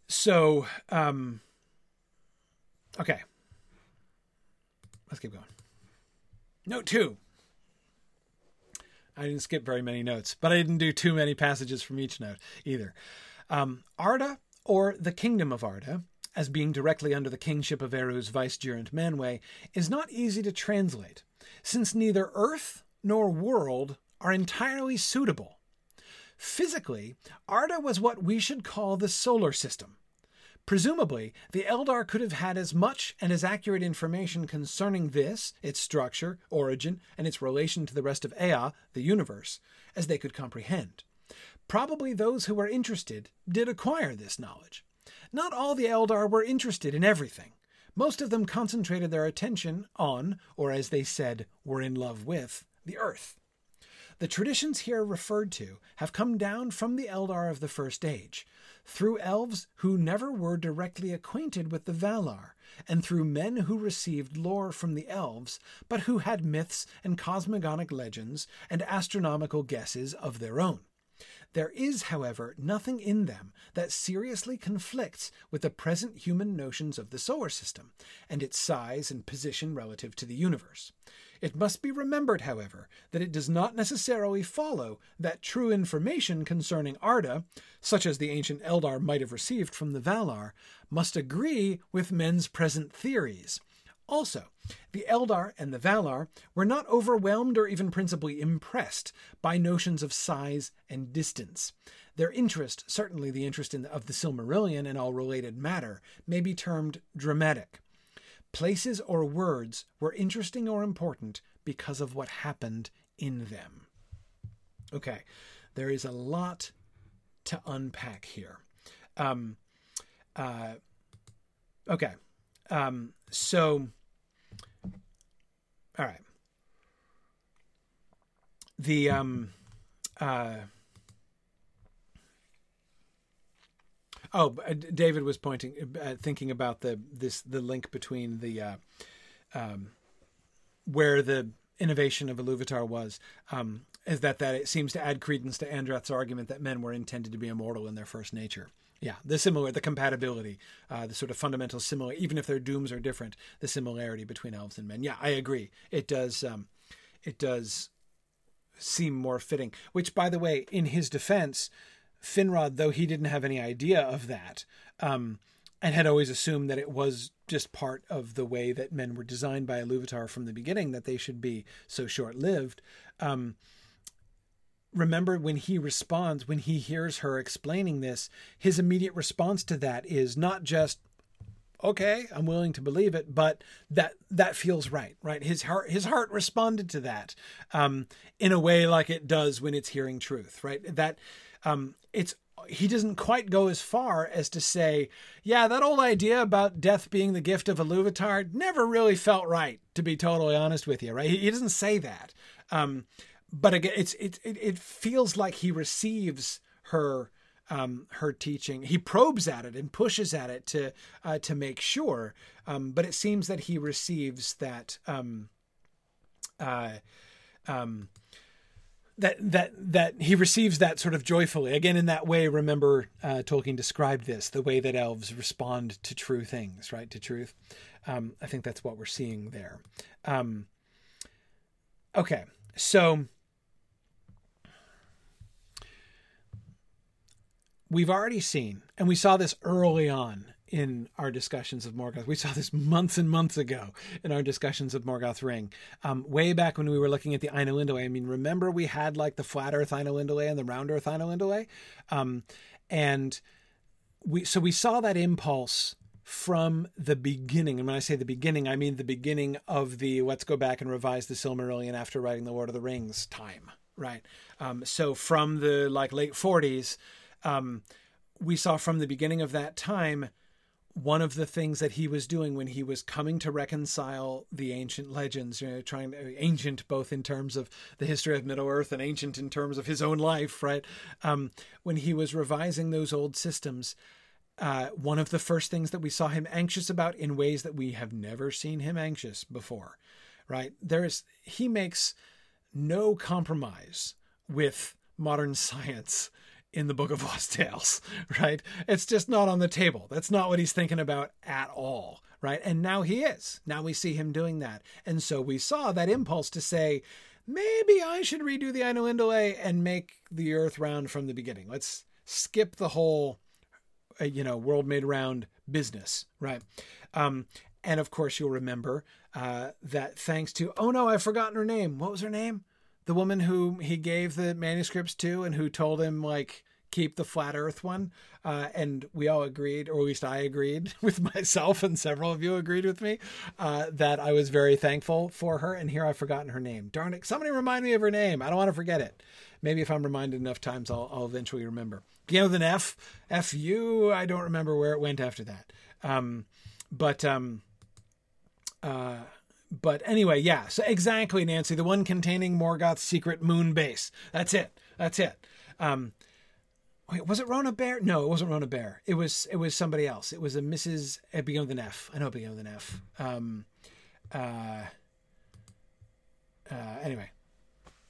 so, um, okay. Let's keep going. Note two. I didn't skip very many notes, but I didn't do too many passages from each note either. Um, Arda, or the Kingdom of Arda, as being directly under the kingship of Eru's vicegerent Manwë, is not easy to translate, since neither Earth nor world are entirely suitable Physically, Arda was what we should call the solar system. Presumably, the Eldar could have had as much and as accurate information concerning this, its structure, origin, and its relation to the rest of Ea, the universe, as they could comprehend. Probably those who were interested did acquire this knowledge. Not all the Eldar were interested in everything. Most of them concentrated their attention on, or as they said, were in love with, the Earth. The traditions here referred to have come down from the Eldar of the First Age, through elves who never were directly acquainted with the Valar, and through men who received lore from the elves, but who had myths and cosmogonic legends and astronomical guesses of their own. There is, however, nothing in them that seriously conflicts with the present human notions of the solar system and its size and position relative to the universe. It must be remembered, however, that it does not necessarily follow that true information concerning Arda, such as the ancient Eldar might have received from the Valar, must agree with men's present theories. Also, the Eldar and the Valar were not overwhelmed or even principally impressed by notions of size and distance. Their interest, certainly the interest in, of the Silmarillion and all related matter, may be termed dramatic. Places or words were interesting or important because of what happened in them. Okay, there is a lot to unpack here. Um, uh, okay, um, so, all right. The um, uh, Oh, uh, David was pointing, uh, thinking about the this the link between the uh, um, where the innovation of Iluvatar was. Um, is that that it seems to add credence to Andreth's argument that men were intended to be immortal in their first nature. Yeah, the similar, the compatibility, uh, the sort of fundamental similar, even if their dooms are different, the similarity between elves and men. Yeah, I agree. It does. Um, it does seem more fitting. Which, by the way, in his defense, Finrod, though he didn't have any idea of that, um, and had always assumed that it was just part of the way that men were designed by Iluvatar from the beginning, that they should be so short lived. Um, remember when he responds, when he hears her explaining this, his immediate response to that is not just, okay, I'm willing to believe it, but that that feels right, right? His heart his heart responded to that um, in a way like it does when it's hearing truth, right? That um, it's he doesn't quite go as far as to say, yeah, that old idea about death being the gift of a Iluvatar never really felt right, to be totally honest with you, right? He, he doesn't say that. Um, but again, it's it, it, it feels like he receives her um, her teaching. He probes at it and pushes at it to uh, to make sure. Um, but it seems that he receives that um, uh, um, that that that he receives that sort of joyfully. Again, in that way, remember uh, Tolkien described this the way that elves respond to true things, right? To truth. Um, I think that's what we're seeing there. Um, okay, so we've already seen, and we saw this early on in our discussions of Morgoth. We saw this months and months ago in our discussions of Morgoth Ring. Um, way back when we were looking at the Ainulindalë. I mean, remember we had like the flat Earth Ainulindalë and the round Earth Ainulindalë, um, and we so we saw that impulse from the beginning. And when I say the beginning, I mean the beginning of the let's go back and revise the Silmarillion after writing the Lord of the Rings time, right? Um, so from the like late 40s, um, we saw from the beginning of that time one of the things that he was doing when he was coming to reconcile the ancient legends, you know, trying to, ancient both in terms of the history of Middle Earth and ancient in terms of his own life, right? Um, when he was revising those old systems, uh, one of the first things that we saw him anxious about in ways that we have never seen him anxious before, right? There is he makes no compromise with modern science in the Book of Lost Tales, right? It's just not on the table. That's not what he's thinking about at all, right? And now he is. Now we see him doing that. And so we saw that impulse to say, maybe I should redo the Ainulindalë and make the earth round from the beginning. Let's skip the whole, uh, you know, world made round business, right? Um, and of course, you'll remember uh, that thanks to, oh no, I've forgotten her name. What was her name? the woman who he gave the manuscripts to and who told him like keep the flat earth one uh, and we all agreed or at least i agreed with myself and several of you agreed with me uh, that i was very thankful for her and here i've forgotten her name darn it somebody remind me of her name i don't want to forget it maybe if i'm reminded enough times i'll, I'll eventually remember began with an f f u i don't remember where it went after that um, but um, uh, but anyway, yeah. So exactly, Nancy, the one containing Morgoth's secret moon base. That's it. That's it. Um, wait, was it Rhona Beare? No, it wasn't Rhona Beare. It was it was somebody else. It was a Mrs. It began with an F. I know it began with an F. Um, uh, uh, anyway,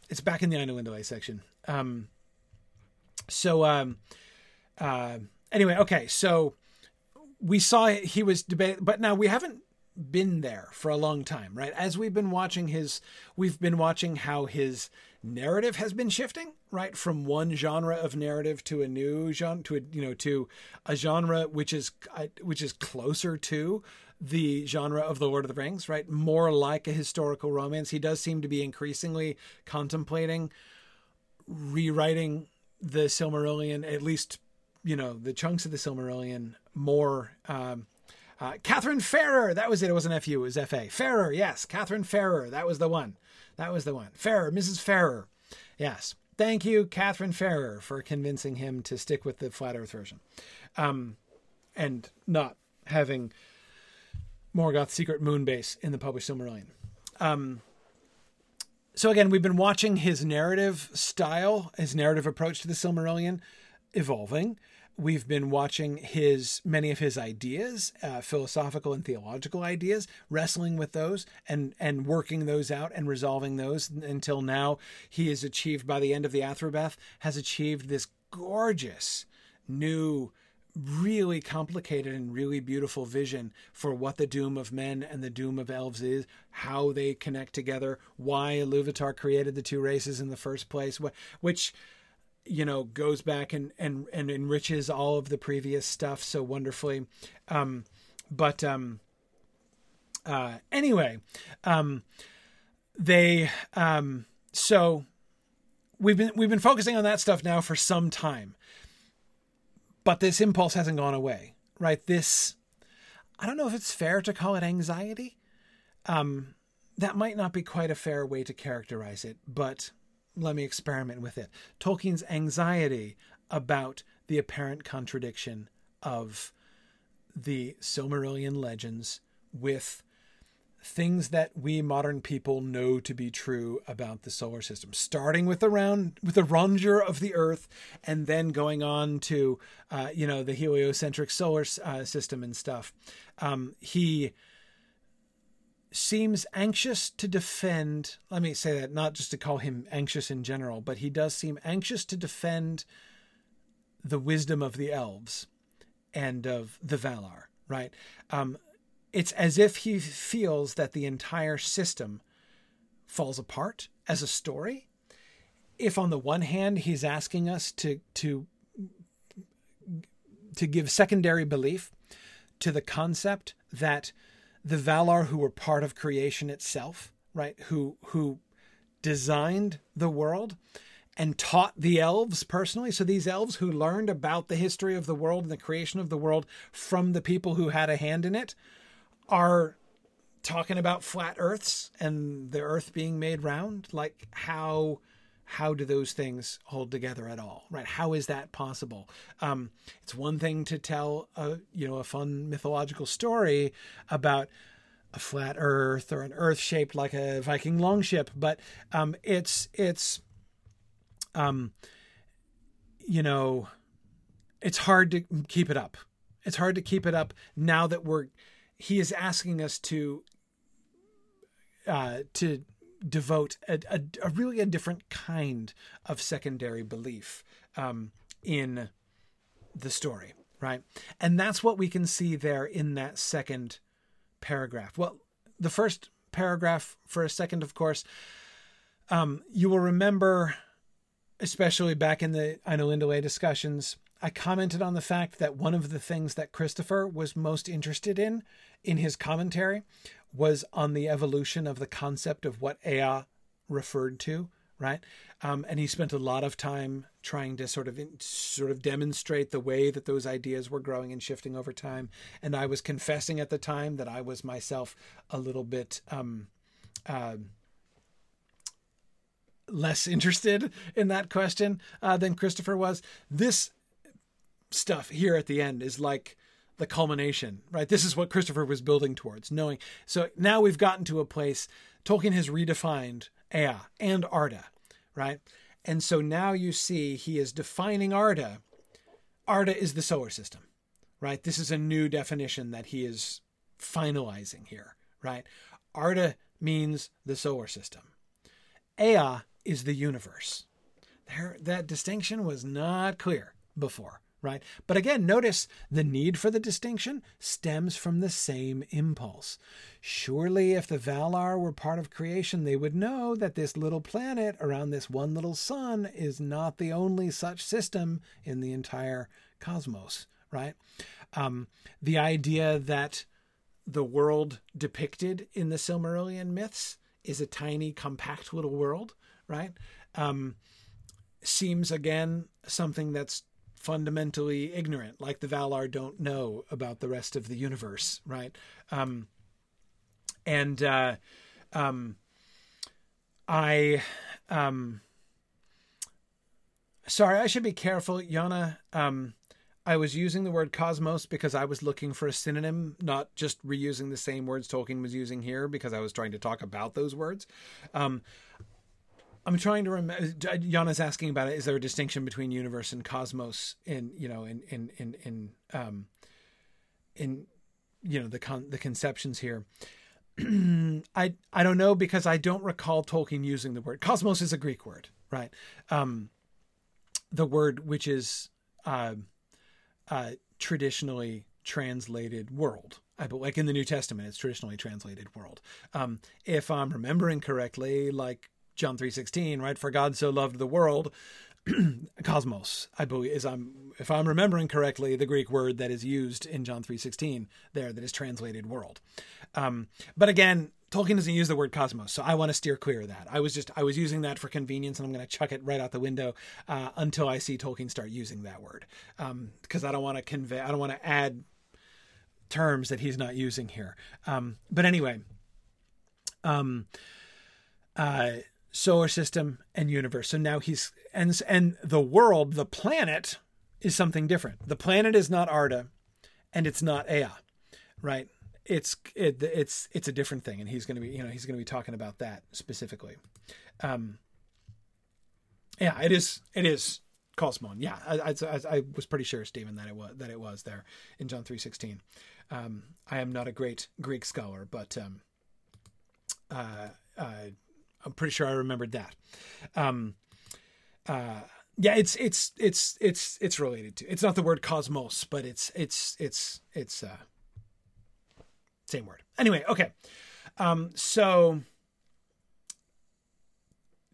it's back in the Ainulindalë section. Um, so um, uh, anyway, okay, so we saw he was debating, but now we haven't been there for a long time, right? As we've been watching his, we've been watching how his narrative has been shifting, right, from one genre of narrative to a new genre, to a you know to a genre which is uh, which is closer to the genre of the Lord of the Rings, right? More like a historical romance. He does seem to be increasingly contemplating rewriting the Silmarillion, at least you know the chunks of the Silmarillion more. Um, uh, Katharine Farrer, that was it. It wasn't FU, it was FA. Farrer, yes, Katharine Farrer, that was the one. That was the one. Farrer, Mrs. Farrer, yes. Thank you, Katharine Farrer, for convincing him to stick with the flat Earth version, um, and not having Morgoth's secret moon base in the published Silmarillion. Um, so again, we've been watching his narrative style, his narrative approach to the Silmarillion evolving we've been watching his many of his ideas, uh, philosophical and theological ideas, wrestling with those and and working those out and resolving those until now. He has achieved by the end of the Athrabeth has achieved this gorgeous new really complicated and really beautiful vision for what the doom of men and the doom of elves is, how they connect together, why Iluvatar created the two races in the first place, which you know goes back and and and enriches all of the previous stuff so wonderfully. Um but um uh anyway um they um so we've been we've been focusing on that stuff now for some time. But this impulse hasn't gone away right? This i don't know if it's fair to call it anxiety. Um that might not be quite a fair way to characterize it but let me experiment with it. Tolkien's anxiety about the apparent contradiction of the Silmarillion legends with things that we modern people know to be true about the solar system, starting with the round with the rondure of the Earth, and then going on to uh, you know the heliocentric solar uh, system and stuff. Um, he seems anxious to defend. Let me say that not just to call him anxious in general, but he does seem anxious to defend the wisdom of the elves and of the Valar. Right. Um, it's as if he feels that the entire system falls apart as a story. If on the one hand he's asking us to to to give secondary belief to the concept that the Valar who were part of creation itself, right, who who designed the world and taught the elves personally. So these elves who learned about the history of the world and the creation of the world from the people who had a hand in it are talking about flat earths and the earth being made round like how how do those things hold together at all right? How is that possible? Um, it's one thing to tell a you know a fun mythological story about a flat earth or an earth shaped like a viking longship but um, it's it's um, you know it's hard to keep it up. It's hard to keep it up now that we're he is asking us to uh, to devote a, a, a, really a different kind of secondary belief um, in the story, right? And that's what we can see there in that second paragraph. Well, the first paragraph for a second, of course, um, you will remember, especially back in the Ainulindalë discussions, I commented on the fact that one of the things that Christopher was most interested in in his commentary was on the evolution of the concept of what Ea referred to, right? Um, and he spent a lot of time trying to sort of in, sort of demonstrate the way that those ideas were growing and shifting over time. And I was confessing at the time that I was myself a little bit um, uh, less interested in that question uh, than Christopher was. This stuff here at the end is like the culmination, right? This is what Christopher was building towards, knowing. So now we've gotten to a place, Tolkien has redefined Ea and Arda, right? And so now you see he is defining Arda. Arda is the solar system, right? This is a new definition that he is finalizing here, right? Arda means the solar system. Ea is the universe. There, that distinction was not clear before right? But again, notice the need for the distinction stems from the same impulse. Surely, if the Valar were part of creation, they would know that this little planet around this one little sun is not the only such system in the entire cosmos, right? Um, the idea that the world depicted in the Silmarillion myths is a tiny, compact little world, right? Um, seems again something that's fundamentally ignorant, like the Valar don't know about the rest of the universe, right? Um, and uh, um, I, um, sorry, I should be careful, Yana. Um, I was using the word cosmos because I was looking for a synonym, not just reusing the same words Tolkien was using here because I was trying to talk about those words. Um, I'm trying to remember. Yana's asking about it. Is there a distinction between universe and cosmos in you know in in in in um in you know the con the conceptions here? I I don't know because I don't recall Tolkien using the word cosmos is a Greek word, right? Um, the word which is uh, uh, traditionally translated world. I but like in the New Testament, it's traditionally translated world. Um, if I'm remembering correctly, like John 3:16, right? For God so loved the world, cosmos, I believe is I'm if I'm remembering correctly, the Greek word that is used in John 3:16 there that is translated world. Um, but again, Tolkien doesn't use the word cosmos, so I want to steer clear of that. I was just I was using that for convenience, and I'm going to chuck it right out the window uh, until I see Tolkien start using that word, because um, I don't want to convey, I don't want to add terms that he's not using here. Um, but anyway, um, uh, solar system and universe. So now he's and and the world, the planet is something different. The planet is not Arda, and it's not Ea, right? It's it, it's it's a different thing, and he's going to be you know he's going to be talking about that specifically. Um, yeah, it is it is Cosmon. Yeah, I, I, I, was pretty sure, Stephen, that it was that it was there in John three sixteen. Um, I am not a great Greek scholar, but um, uh, uh, I'm pretty sure I remembered that. Um, uh, yeah, it's it's it's it's it's related to. It's not the word cosmos, but it's it's it's it's uh, same word. Anyway, okay. Um, so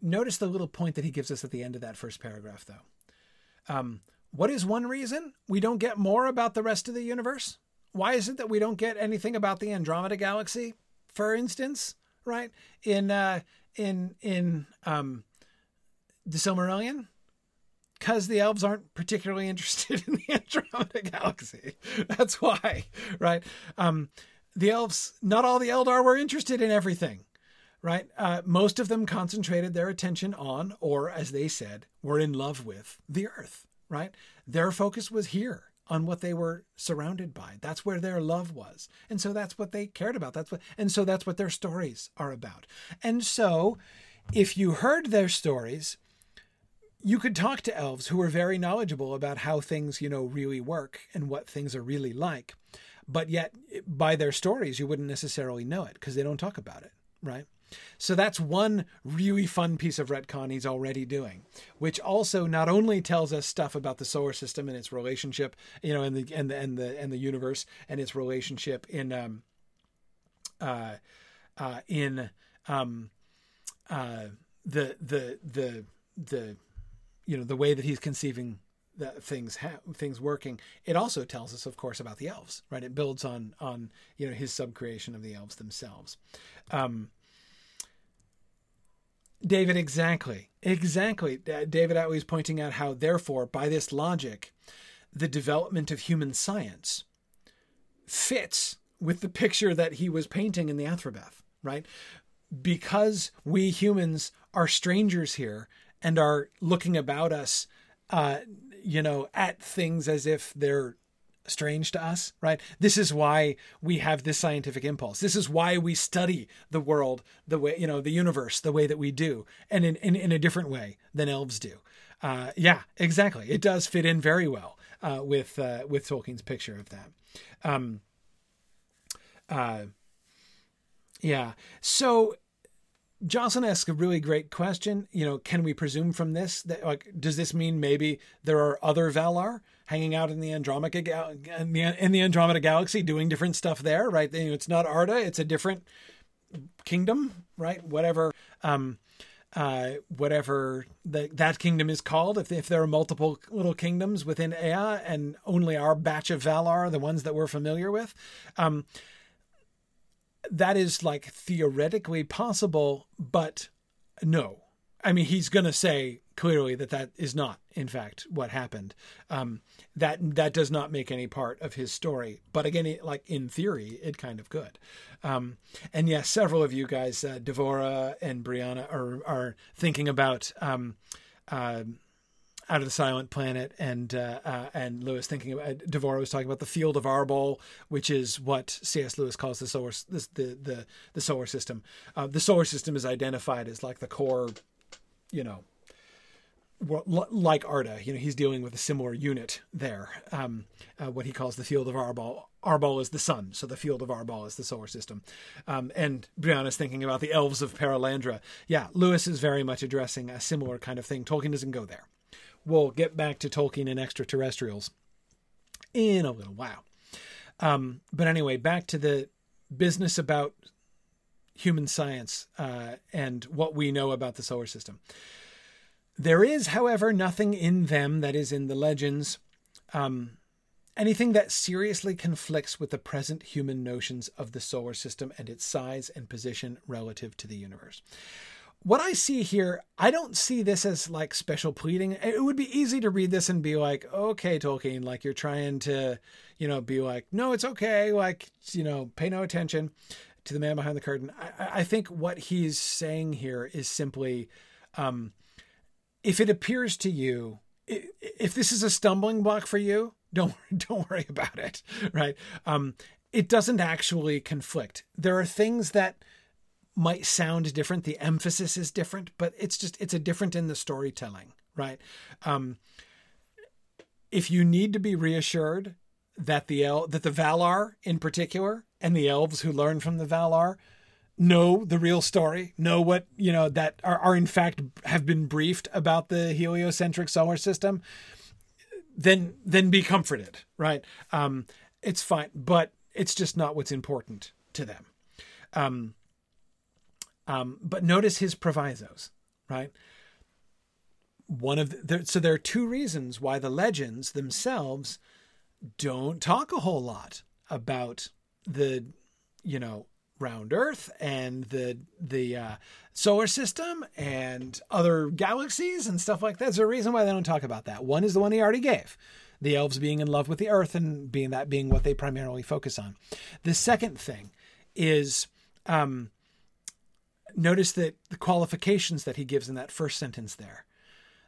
notice the little point that he gives us at the end of that first paragraph, though. Um, what is one reason we don't get more about the rest of the universe? Why is it that we don't get anything about the Andromeda galaxy, for instance? Right in uh, in in um, the Silmarillion, because the elves aren't particularly interested in the Andromeda galaxy. That's why, right? Um, the elves, not all the Eldar were interested in everything, right? Uh, most of them concentrated their attention on, or as they said, were in love with the Earth, right? Their focus was here on what they were surrounded by. That's where their love was. And so that's what they cared about. That's what and so that's what their stories are about. And so if you heard their stories, you could talk to elves who were very knowledgeable about how things, you know, really work and what things are really like. But yet by their stories you wouldn't necessarily know it because they don't talk about it, right? So that's one really fun piece of retcon he's already doing, which also not only tells us stuff about the solar system and its relationship, you know, and the and the and the and the universe and its relationship in um uh uh in um uh the the the the you know the way that he's conceiving that things ha- things working. It also tells us, of course, about the elves, right? It builds on on you know his subcreation of the elves themselves. Um, David, exactly, exactly. David Atlee is pointing out how, therefore, by this logic, the development of human science fits with the picture that he was painting in the Athrabeth, right? Because we humans are strangers here and are looking about us, uh, you know, at things as if they're strange to us, right? This is why we have this scientific impulse. This is why we study the world the way, you know, the universe the way that we do, and in, in, in a different way than elves do. Uh, yeah, exactly. It does fit in very well uh, with uh, with Tolkien's picture of that. Um, uh, yeah. So Jocelyn asks a really great question. You know, can we presume from this that like does this mean maybe there are other Valar hanging out in the Andromeda in the, in the Andromeda galaxy doing different stuff there, right? It's not Arda, it's a different kingdom, right? Whatever um uh whatever the, that kingdom is called if if there are multiple little kingdoms within Ea and only our batch of Valar the ones that we're familiar with. Um that is like theoretically possible, but no. I mean, he's going to say clearly that that is not, in fact, what happened. Um, that that does not make any part of his story. But again, it, like in theory, it kind of could. Um, and yes, several of you guys, uh, Devora and Brianna, are are thinking about. Um, uh, out of the Silent Planet, and uh, uh, and Lewis thinking about uh, Devora was talking about the field of Arbol, which is what C.S. Lewis calls the solar the the the solar system. Uh, the solar system is identified as like the core, you know, like Arda. You know, he's dealing with a similar unit there. Um, uh, what he calls the field of Arbol. Arbol is the sun, so the field of Arbol is the solar system. Um, and Brianna's thinking about the elves of Perelandra. Yeah, Lewis is very much addressing a similar kind of thing. Tolkien doesn't go there we'll get back to Tolkien and extraterrestrials in a little while. Um, but anyway, back to the business about human science uh, and what we know about the solar system. There is, however, nothing in them that is in the legends, um, anything that seriously conflicts with the present human notions of the solar system and its size and position relative to the universe what I see here, I don't see this as like special pleading. It would be easy to read this and be like, okay, Tolkien, like you're trying to, you know, be like, no, it's okay, like, you know, pay no attention to the man behind the curtain. I, I think what he's saying here is simply, um, if it appears to you if this is a stumbling block for you, don't don't worry about it, right? Um, it doesn't actually conflict. There are things that might sound different. The emphasis is different, but it's just it's a different in the storytelling, right? Um, if you need to be reassured that the El- that the Valar in particular and the elves who learn from the Valar know the real story, know what you know that are, are in fact have been briefed about the heliocentric solar system, then then be comforted, right? Um, it's fine, but it's just not what's important to them. Um, um, but notice his provisos, right? One of the, so there are two reasons why the legends themselves don't talk a whole lot about the, you know, round Earth and the the uh, solar system and other galaxies and stuff like that. There's a reason why they don't talk about that. One is the one he already gave, the elves being in love with the Earth and being that being what they primarily focus on. The second thing is um, notice that the qualifications that he gives in that first sentence there.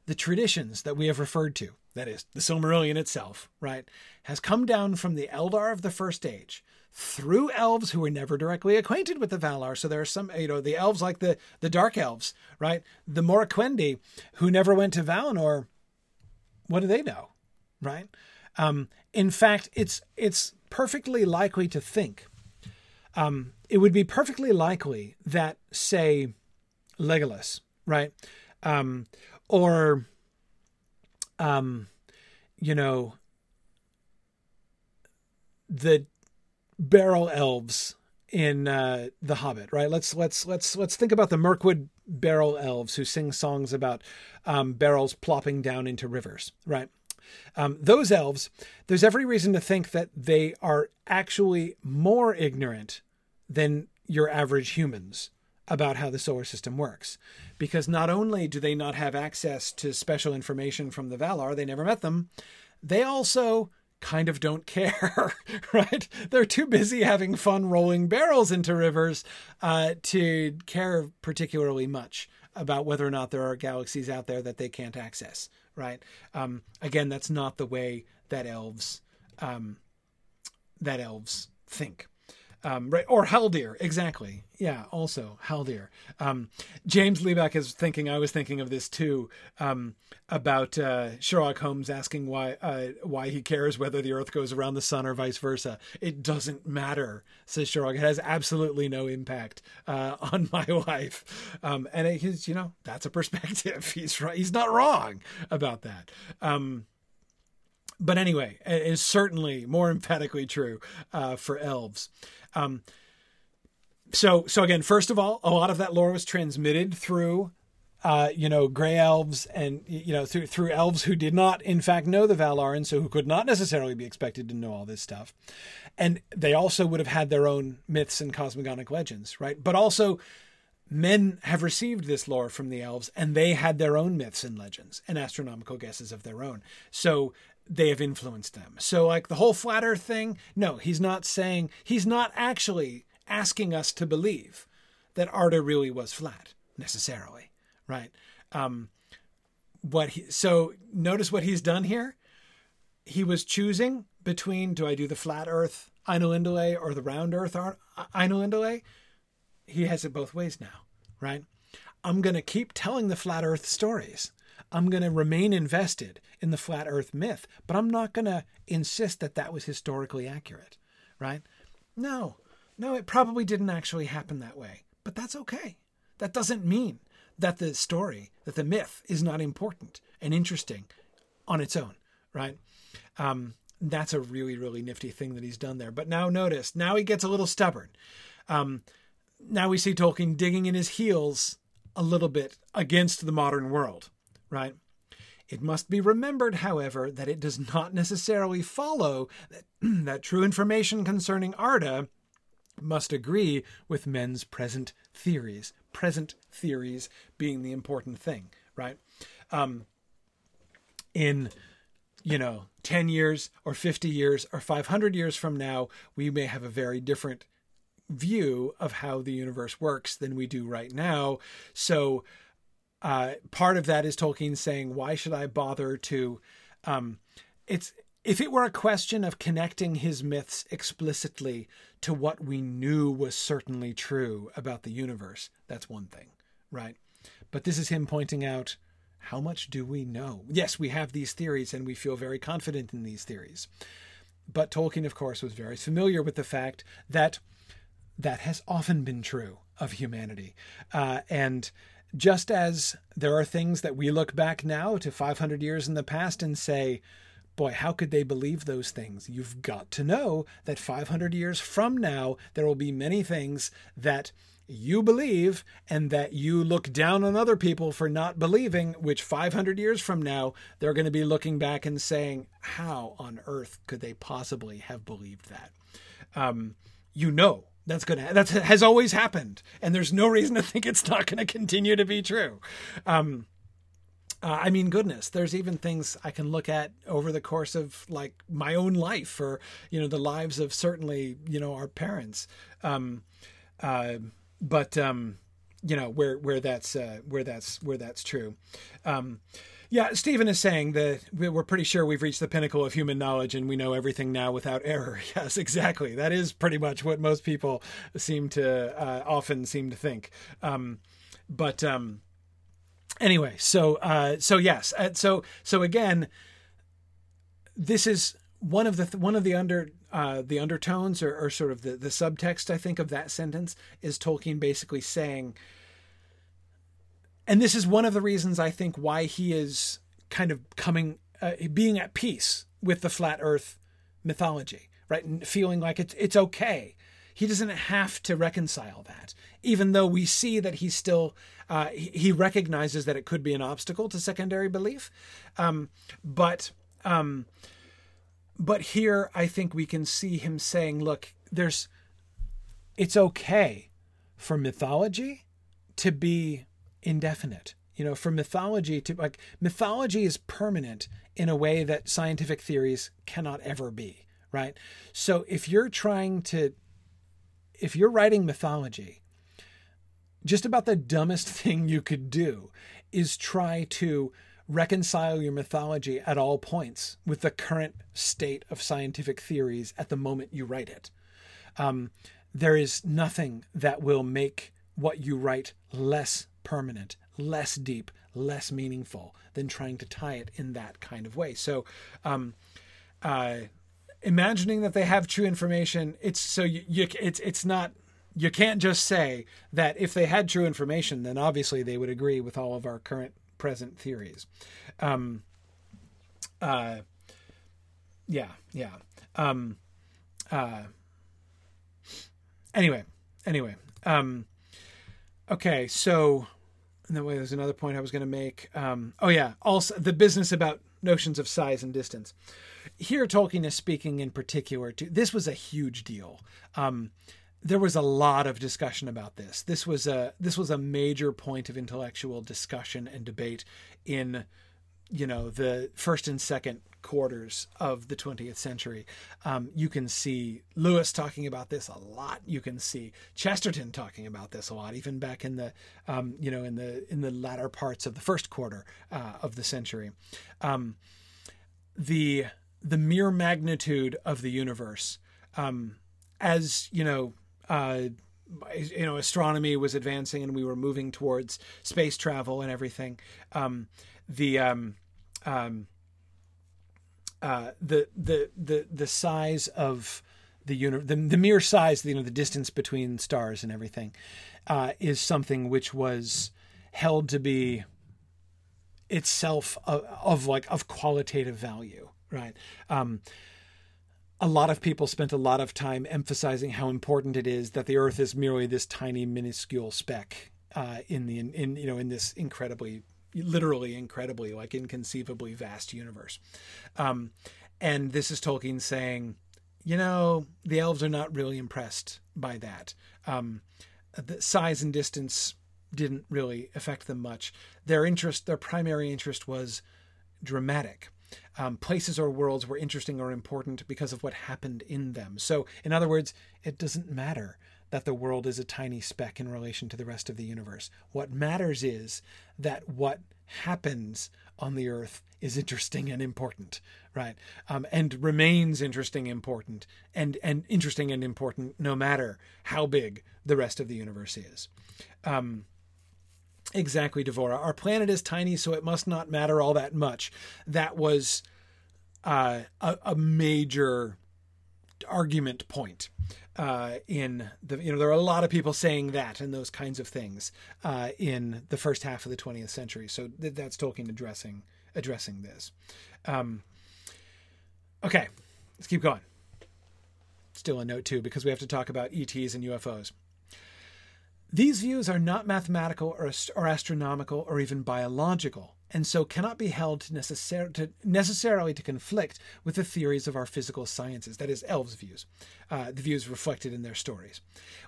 The traditions that we have referred to, that is, the Silmarillion itself, right, has come down from the Eldar of the First Age through elves who were never directly acquainted with the Valar. So there are some, you know, the elves like the the Dark Elves, right? The Moriquendi, who never went to Valinor. What do they know, right? Um, in fact, it's it's perfectly likely to think um, it would be perfectly likely that, say, Legolas, right, um, or, um, you know, the barrel elves in uh, the Hobbit, right? Let's let's let's let's think about the Mirkwood barrel elves who sing songs about um, barrels plopping down into rivers, right? Um, those elves, there's every reason to think that they are actually more ignorant than your average humans about how the solar system works. Because not only do they not have access to special information from the Valar, they never met them, they also kind of don't care, right? They're too busy having fun rolling barrels into rivers uh, to care particularly much about whether or not there are galaxies out there that they can't access, right? Um, again, that's not the way that elves um, that elves think. Um, right, or Haldir, exactly. Yeah, also Haldir. Um, James Liebeck is thinking. I was thinking of this too um, about uh, Sherlock Holmes asking why uh, why he cares whether the Earth goes around the sun or vice versa. It doesn't matter, says Sherlock. It has absolutely no impact uh, on my life. Um, and is, you know, that's a perspective. He's right. He's not wrong about that. But anyway, it is certainly more emphatically true uh, for elves. Um, so, so again, first of all, a lot of that lore was transmitted through, uh, you know, gray elves and you know through through elves who did not, in fact, know the Valar, and so who could not necessarily be expected to know all this stuff. And they also would have had their own myths and cosmogonic legends, right? But also, men have received this lore from the elves, and they had their own myths and legends and astronomical guesses of their own. So they have influenced them. So, like the whole flat earth thing, no, he's not saying, he's not actually asking us to believe that Arda really was flat necessarily, right? Um, what he, so notice what he's done here. He was choosing between do I do the flat earth Ainulindalë or the round earth Ainulindalë? He has it both ways now, right? I'm going to keep telling the flat earth stories. I'm going to remain invested in the flat earth myth, but I'm not going to insist that that was historically accurate, right? No, no, it probably didn't actually happen that way, but that's okay. That doesn't mean that the story, that the myth is not important and interesting on its own, right? Um, that's a really, really nifty thing that he's done there. But now notice, now he gets a little stubborn. Um, now we see Tolkien digging in his heels a little bit against the modern world right? It must be remembered, however, that it does not necessarily follow that, that true information concerning Arda must agree with men's present theories. Present theories being the important thing, right? Um, in, you know, 10 years or 50 years or 500 years from now, we may have a very different view of how the universe works than we do right now. So, uh, part of that is Tolkien saying, "Why should I bother to?" Um, it's if it were a question of connecting his myths explicitly to what we knew was certainly true about the universe, that's one thing, right? But this is him pointing out how much do we know? Yes, we have these theories and we feel very confident in these theories. But Tolkien, of course, was very familiar with the fact that that has often been true of humanity. Uh, and just as there are things that we look back now to 500 years in the past and say, boy, how could they believe those things? You've got to know that 500 years from now, there will be many things that you believe and that you look down on other people for not believing, which 500 years from now, they're going to be looking back and saying, how on earth could they possibly have believed that? Um, you know that's to that has always happened, and there's no reason to think it's not going to continue to be true. Um, uh, I mean, goodness, there's even things I can look at over the course of like my own life, or you know, the lives of certainly you know our parents. Um, uh, but um, you know where where that's uh, where that's where that's true. Um, yeah, Stephen is saying that we're pretty sure we've reached the pinnacle of human knowledge and we know everything now without error. Yes, exactly. That is pretty much what most people seem to uh, often seem to think. Um, but um, anyway, so uh, so yes, uh, so so again, this is one of the one of the under uh, the undertones or, or sort of the the subtext I think of that sentence is Tolkien basically saying and this is one of the reasons I think why he is kind of coming, uh, being at peace with the flat Earth mythology, right? And feeling like it's it's okay. He doesn't have to reconcile that, even though we see that he still uh, he recognizes that it could be an obstacle to secondary belief. Um, but um, but here, I think we can see him saying, "Look, there's it's okay for mythology to be indefinite. You know, for mythology to like mythology is permanent in a way that scientific theories cannot ever be, right? So if you're trying to if you're writing mythology, just about the dumbest thing you could do is try to reconcile your mythology at all points with the current state of scientific theories at the moment you write it. Um, there is nothing that will make what you write less permanent, less deep, less meaningful than trying to tie it in that kind of way. So, um, uh, imagining that they have true information, it's so you, you it's it's not you can't just say that if they had true information, then obviously they would agree with all of our current present theories. Um, uh, yeah, yeah. Um, uh, anyway, anyway. Um, okay, so and then wait, there's another point I was going to make. Um, oh yeah, also the business about notions of size and distance. Here, Tolkien is speaking in particular to this was a huge deal. Um, there was a lot of discussion about this. This was a this was a major point of intellectual discussion and debate in you know the first and second quarters of the 20th century. Um, you can see Lewis talking about this a lot. You can see Chesterton talking about this a lot, even back in the um, you know in the in the latter parts of the first quarter uh, of the century. Um, the the mere magnitude of the universe, um, as you know. Uh, you know, astronomy was advancing and we were moving towards space travel and everything. Um, the um, um, uh, the the the the size of the universe, the, the mere size, you know, the distance between stars and everything, uh, is something which was held to be itself of, of like of qualitative value, right? Um, a lot of people spent a lot of time emphasizing how important it is that the Earth is merely this tiny, minuscule speck uh, in the in, in you know in this incredibly literally incredibly, like inconceivably vast universe. Um, and this is Tolkien saying, you know, the elves are not really impressed by that. Um, the size and distance didn't really affect them much. Their interest, their primary interest was dramatic. Um, places or worlds were interesting or important because of what happened in them. So, in other words, it doesn't matter that the world is a tiny speck in relation to the rest of the universe. What matters is that what happens on the earth is interesting and important, right? Um, and remains interesting, important, and and interesting and important no matter how big the rest of the universe is. Um, exactly, Devora. Our planet is tiny, so it must not matter all that much. That was uh, a, a major argument point uh, in the you know there are a lot of people saying that and those kinds of things uh, in the first half of the 20th century. So th- that's Tolkien addressing addressing this. Um, okay, let's keep going. Still a note too because we have to talk about ETs and UFOs. These views are not mathematical or, or astronomical or even biological and so cannot be held to, necessar- to necessarily to conflict with the theories of our physical sciences, that is, elves' views, uh, the views reflected in their stories.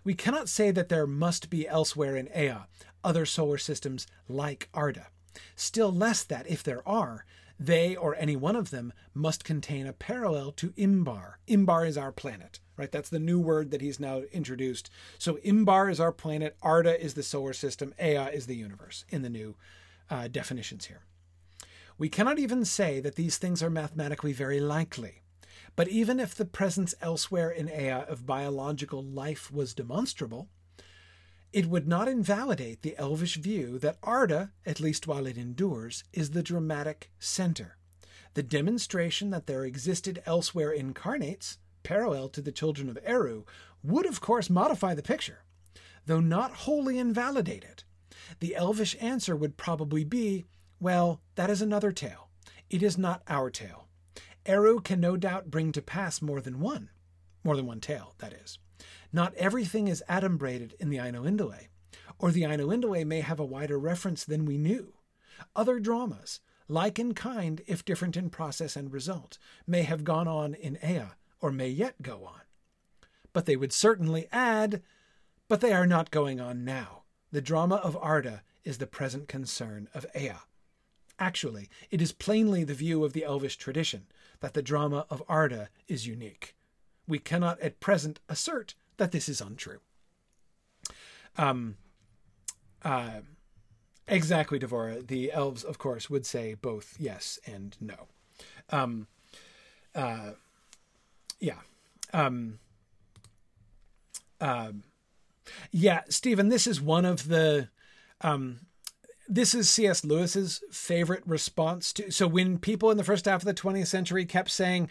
We cannot say that there must be elsewhere in Ea other solar systems like Arda. Still less that, if there are, they or any one of them must contain a parallel to Imbar. Imbar is our planet, right? That's the new word that he's now introduced. So Imbar is our planet, Arda is the solar system, Ea is the universe in the new uh, definitions here. We cannot even say that these things are mathematically very likely. But even if the presence elsewhere in Ea of biological life was demonstrable, it would not invalidate the elvish view that Arda, at least while it endures, is the dramatic center. The demonstration that there existed elsewhere incarnates, parallel to the children of Eru, would of course modify the picture, though not wholly invalidate it. The elvish answer would probably be, well, that is another tale. It is not our tale. Eru can no doubt bring to pass more than one, more than one tale, that is. Not everything is adumbrated in the Ainulindalë, or the Ainulindalë may have a wider reference than we knew. Other dramas, like in kind if different in process and result, may have gone on in Ea, or may yet go on. But they would certainly add, but they are not going on now. The drama of Arda is the present concern of Ea. Actually, it is plainly the view of the Elvish tradition that the drama of Arda is unique. We cannot at present assert that this is untrue. Um, uh, exactly, Devora. The elves, of course, would say both yes and no. Um, uh, yeah. Um, um, yeah, Stephen, this is one of the um this is C.S. Lewis's favorite response to so when people in the first half of the 20th century kept saying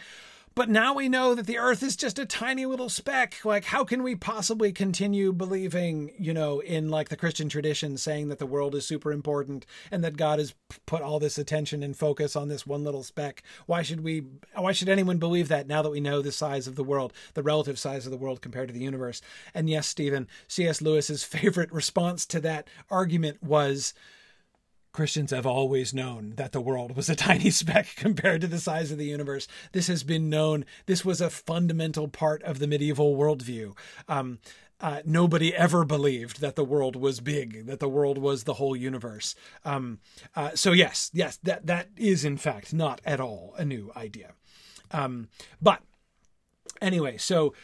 but now we know that the earth is just a tiny little speck. Like, how can we possibly continue believing, you know, in like the Christian tradition saying that the world is super important and that God has put all this attention and focus on this one little speck? Why should we, why should anyone believe that now that we know the size of the world, the relative size of the world compared to the universe? And yes, Stephen, C.S. Lewis's favorite response to that argument was, Christians have always known that the world was a tiny speck compared to the size of the universe. This has been known. This was a fundamental part of the medieval worldview. Um, uh, nobody ever believed that the world was big, that the world was the whole universe. Um, uh, so yes, yes, that that is in fact not at all a new idea. Um, but anyway, so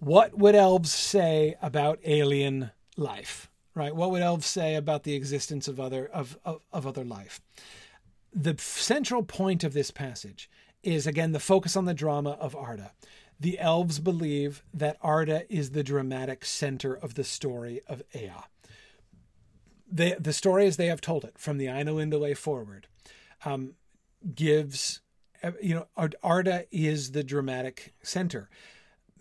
what would elves say about alien life? Right? What would elves say about the existence of other of, of, of other life? The central point of this passage is again the focus on the drama of Arda. The elves believe that Arda is the dramatic center of the story of Ea. The, the story as they have told it from the Ainulindalë forward um, gives, you know, Arda is the dramatic center.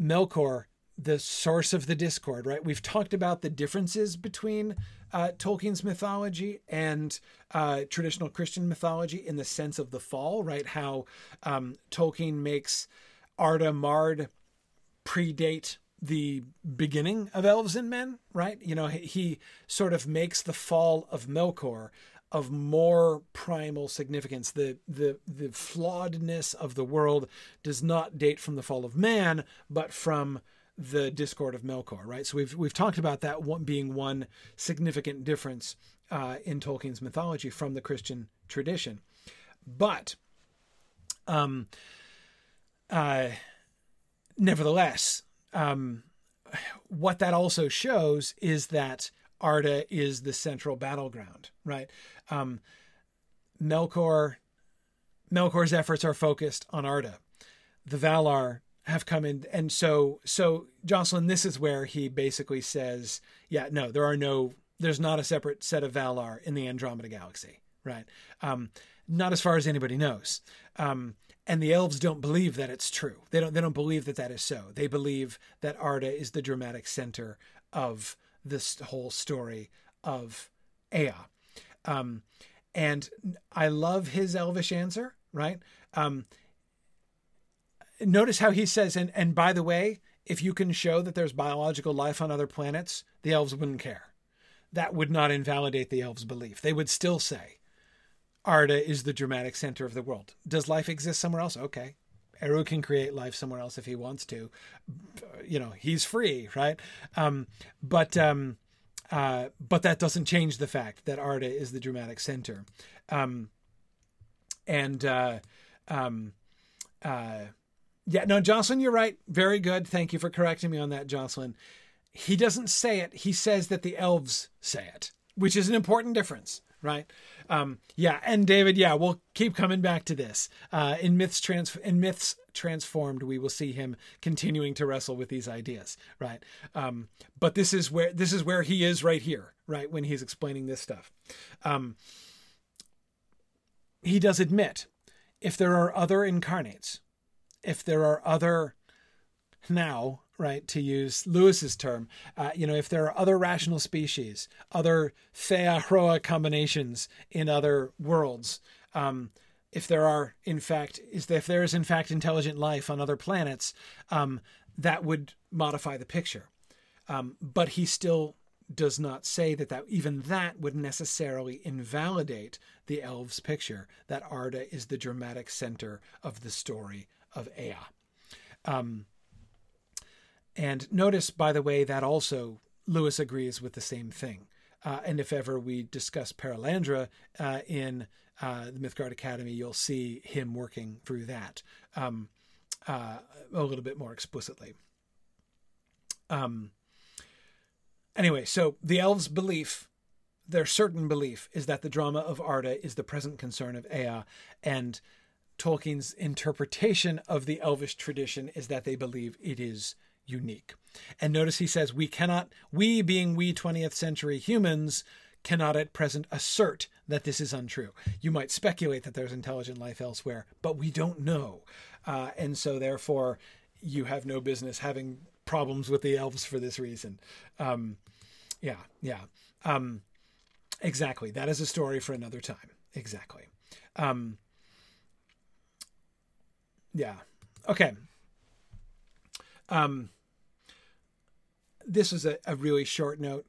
Melkor the source of the discord, right? We've talked about the differences between uh, Tolkien's mythology and uh, traditional Christian mythology in the sense of the fall, right? How um, Tolkien makes Arda Marred predate the beginning of elves and men, right? You know, he, he sort of makes the fall of Melkor of more primal significance. The the the flawedness of the world does not date from the fall of man, but from the discord of Melkor, right? So we've we've talked about that one being one significant difference uh, in Tolkien's mythology from the Christian tradition, but um, uh, nevertheless, um, what that also shows is that Arda is the central battleground, right? Um, Melkor, Melkor's efforts are focused on Arda. The Valar have come in, and so so Jocelyn, this is where he basically says, yeah, no, there are no, there's not a separate set of Valar in the Andromeda Galaxy, right? Um, not as far as anybody knows. Um, and the elves don't believe that it's true. They don't. They don't believe that that is so. They believe that Arda is the dramatic center of this whole story of Ea. Um, and I love his elvish answer. Right. Um, notice how he says, and and by the way, if you can show that there's biological life on other planets, the elves wouldn't care. That would not invalidate the elves' belief. They would still say, Arda is the dramatic center of the world. Does life exist somewhere else? Okay. Eru can create life somewhere else if he wants to. You know, he's free, right? Um, but um, uh, but that doesn't change the fact that Arda is the dramatic center. Um, and uh, um, uh, yeah, no, Jocelyn, you're right. Very good. Thank you for correcting me on that, Jocelyn. He doesn't say it. He says that the elves say it, which is an important difference right? Um, yeah, and David, yeah, we'll keep coming back to this. Uh, in myths trans in myths transformed, we will see him continuing to wrestle with these ideas, right? Um, but this is where this is where he is right here, right when he's explaining this stuff. Um, he does admit if there are other incarnates, if there are other now right? To use Lewis's term, uh, you know, if there are other rational species, other Fëa combinations in other worlds, um, if there are, in fact, is if there is in fact intelligent life on other planets, um, that would modify the picture. Um, but he still does not say that that even that would necessarily invalidate the elves' picture that Arda is the dramatic center of the story of Ea. Um, and notice, by the way, that also Lewis agrees with the same thing. Uh, and if ever we discuss Perelandra uh, in uh, the Mythgard Academy, you'll see him working through that um, uh, a little bit more explicitly. Um, anyway, so the elves' belief, their certain belief, is that the drama of Arda is the present concern of Ea, and Tolkien's interpretation of the elvish tradition is that they believe it is unique. And notice he says, we cannot, we being we 20th century humans, cannot at present assert that this is untrue. You might speculate that there's intelligent life elsewhere, but we don't know. Uh, and so, therefore, you have no business having problems with the elves for this reason. Um, yeah, yeah. Um, exactly. That is a story for another time. Exactly. Um, yeah. Okay. Um, this is a, a really short note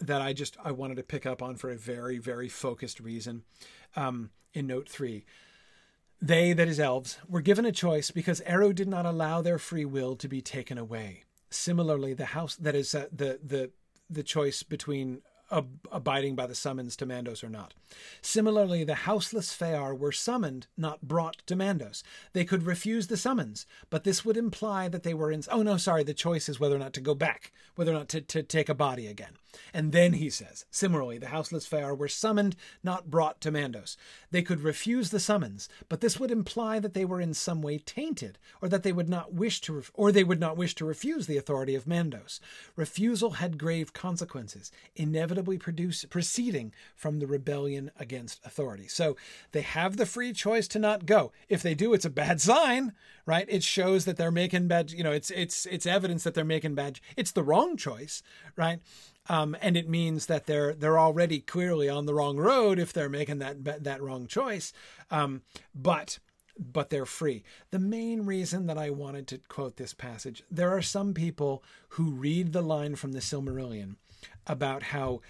that I just I wanted to pick up on for a very very focused reason. Um, in note three, they that is elves were given a choice because Eru did not allow their free will to be taken away. Similarly, the house that is uh, the the the choice between ab- abiding by the summons to Mandos or not. Similarly, the houseless Fëar were summoned, not brought to Mandos. They could refuse the summons, but this would imply that they were in. Oh, no, sorry, the choice is whether or not to go back, whether or not to, to take a body again. And then he says, similarly, the houseless Fëar were summoned, not brought to Mandos. They could refuse the summons, but this would imply that they were in some way tainted, or that they would not wish to, or they would not wish to refuse the authority of Mandos. Refusal had grave consequences, inevitably produce, proceeding from the rebellion against authority. So they have the free choice to not go. If they do, it's a bad sign, right? It shows that they're making bad. You know, it's it's it's evidence that they're making bad. It's the wrong choice, right? Um, and it means that they're they're already clearly on the wrong road if they're making that that wrong choice. Um, but but they're free. The main reason that I wanted to quote this passage, there are some people who read the line from the Silmarillion about how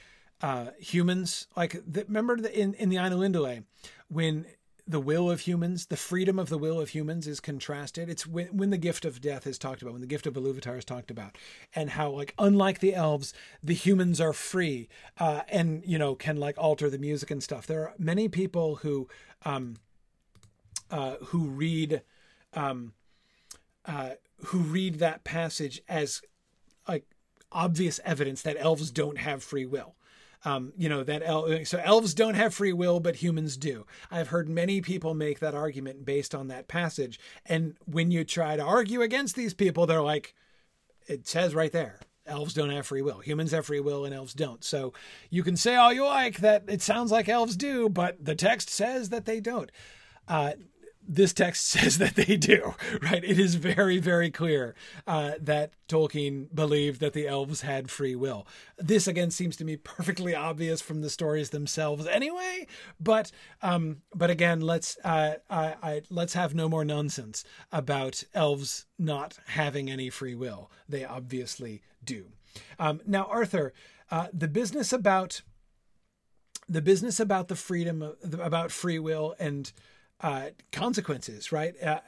uh, humans, like the, remember the, in in the Ainulindalë, when the will of humans, the freedom of the will of humans is contrasted. It's when, when the gift of death is talked about, when the gift of Iluvatar is talked about, and how like unlike the elves, the humans are free uh, and you know can like alter the music and stuff. There are many people who um, uh, who read um, uh, who read that passage as like obvious evidence that elves don't have free will. Um, you know that el- so elves don't have free will, but humans do. I've heard many people make that argument based on that passage, and when you try to argue against these people, they're like, "It says right there, elves don't have free will. Humans have free will, and elves don't." So you can say all you like that it sounds like elves do, but the text says that they don't. Uh, this text says that they do, right? It is very, very clear uh, that Tolkien believed that the elves had free will. This again seems to me perfectly obvious from the stories themselves, anyway. But, um, but again, let's uh, I, I, let's have no more nonsense about elves not having any free will. They obviously do. Um, now, Arthur, uh, the business about the business about the freedom about free will and uh, consequences, right? Uh,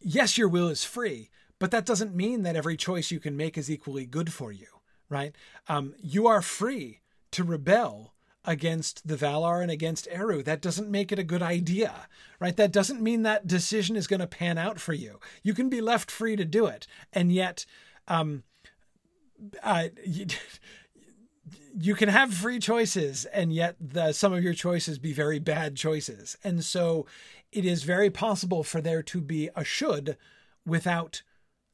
yes, your will is free, but that doesn't mean that every choice you can make is equally good for you, right? Um, you are free to rebel against the Valar and against Eru. That doesn't make it a good idea, right? That doesn't mean that decision is going to pan out for you. You can be left free to do it, and yet, um, uh, you can have free choices and yet the, some of your choices be very bad choices. And so it is very possible for there to be a should without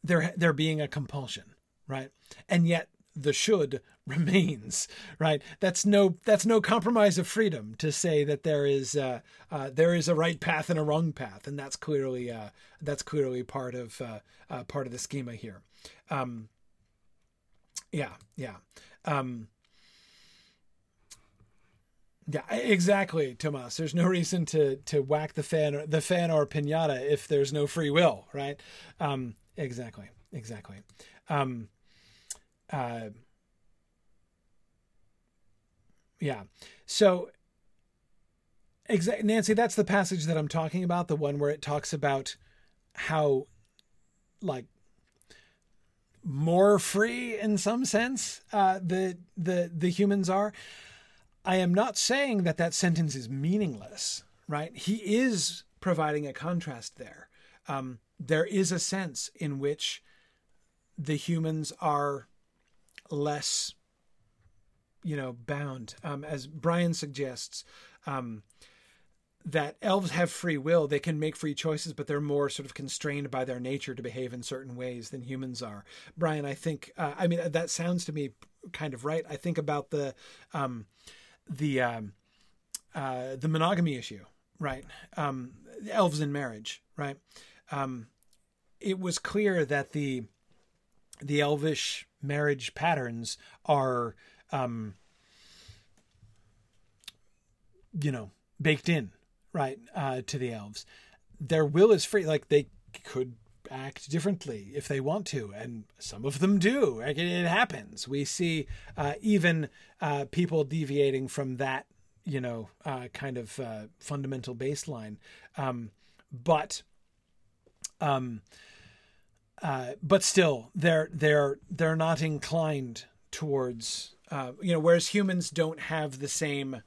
there there being a compulsion, right? And yet the should remains, right? That's no that's no compromise of freedom to say that there is uh, uh, there is a right path and a wrong path, and that's clearly uh, that's clearly part of uh, uh, part of the schema here. Um, yeah, yeah. Um, yeah, exactly, Tomas. There's no reason to to whack the fan or the fan or pinata if there's no free will, right? Um, exactly, exactly. Um, uh, yeah. So, exa- Nancy, that's the passage that I'm talking about. The one where it talks about how, like, more free in some sense uh, the the the humans are. I am not saying that that sentence is meaningless, right? He is providing a contrast there. Um, there is a sense in which the humans are less, you know, bound. Um, as Brian suggests, um, that elves have free will. They can make free choices, but they're more sort of constrained by their nature to behave in certain ways than humans are. Brian, I think, uh, I mean, that sounds to me kind of right. I think about the, um, the um, uh, the monogamy issue, right? Um, elves in marriage, right? Um, it was clear that the the elvish marriage patterns are, um, you know, baked in, right, uh, to the elves. Their will is free; like they could act differently if they want to, and some of them do. It, happens. We see uh, even uh, people deviating from that, you know, uh, kind of uh, fundamental baseline. Um, but, um, uh, but still, they're they're they're not inclined towards, uh, you know, whereas humans don't have the same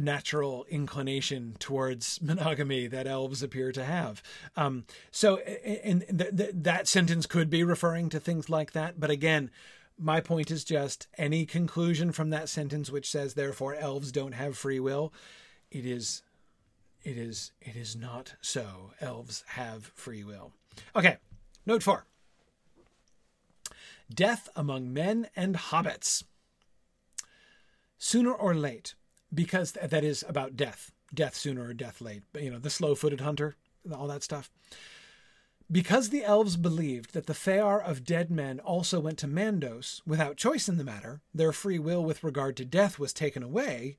natural inclination towards monogamy that elves appear to have. Um, so, and th- th- that sentence could be referring to things like that. But again, my point is just any conclusion from that sentence which says, therefore, elves don't have free will, it is, it is, it is not so. Elves have free will. Okay, note four. Death among men and hobbits. Sooner or late, because that is about death, death sooner or death late. You know, the slow-footed hunter, all that stuff. Because the elves believed that the Fëar of dead men also went to Mandos without choice in the matter, their free will with regard to death was taken away.